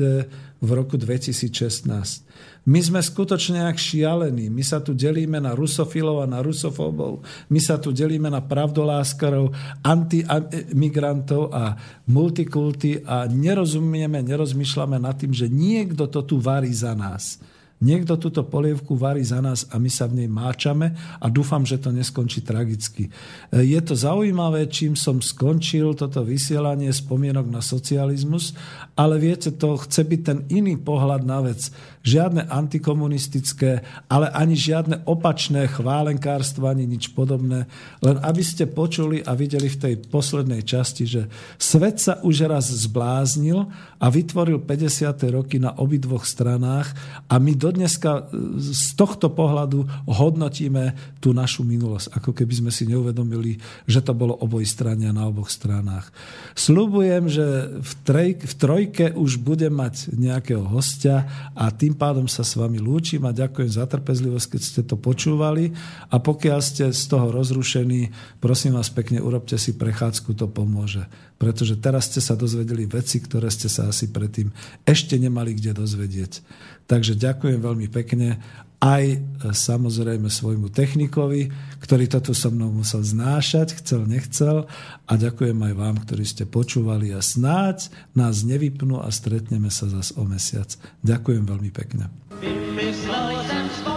v roku 2016. My sme skutočne jak šialení. My sa tu delíme na rusofilov a na rusofóbov. My sa tu delíme na pravdoláskarov, antimigrantov a multikulty a nerozumieme, nerozmýšľame nad tým, že niekto to tu varí za nás. Niekto túto polievku varí za nás a my sa v nej máčame a dúfam, že to neskončí tragicky. E, je to zaujímavé, čím som skončil toto vysielanie spomienok na socializmus, ale viete, to chce byť ten iný pohľad na vec. žiadne antikomunistické, ale ani žiadne opačné chválenkárstvo, ani nič podobné. Len aby ste počuli a videli v tej poslednej časti, že svet sa už raz zbláznil a vytvoril 50. roky na obidvoch stranách a my dodneska z tohto pohľadu hodnotíme tú našu minulosť, ako keby sme si neuvedomili, že to bolo obojstrania na oboch stranách. Sľubujem, že v, trej, v trojke už budem mať nejakého hostia a tým pádom sa s vami lúčim a ďakujem za trpezlivosť, keď ste to počúvali a pokiaľ ste z toho rozrušení, prosím vás pekne, urobte si prechádzku, to pomôže. Pretože teraz ste sa dozvedeli veci, ktoré ste sa asi predtým ešte nemali kde dozvedieť. Takže ďakujem veľmi pekne aj e, samozrejme svojmu technikovi, ktorý toto so mnou musel znášať, chcel, nechcel. A ďakujem aj vám, ktorí ste počúvali a snáď nás nevypnú a stretneme sa zas o mesiac. Ďakujem veľmi pekne. Vymyslel jsem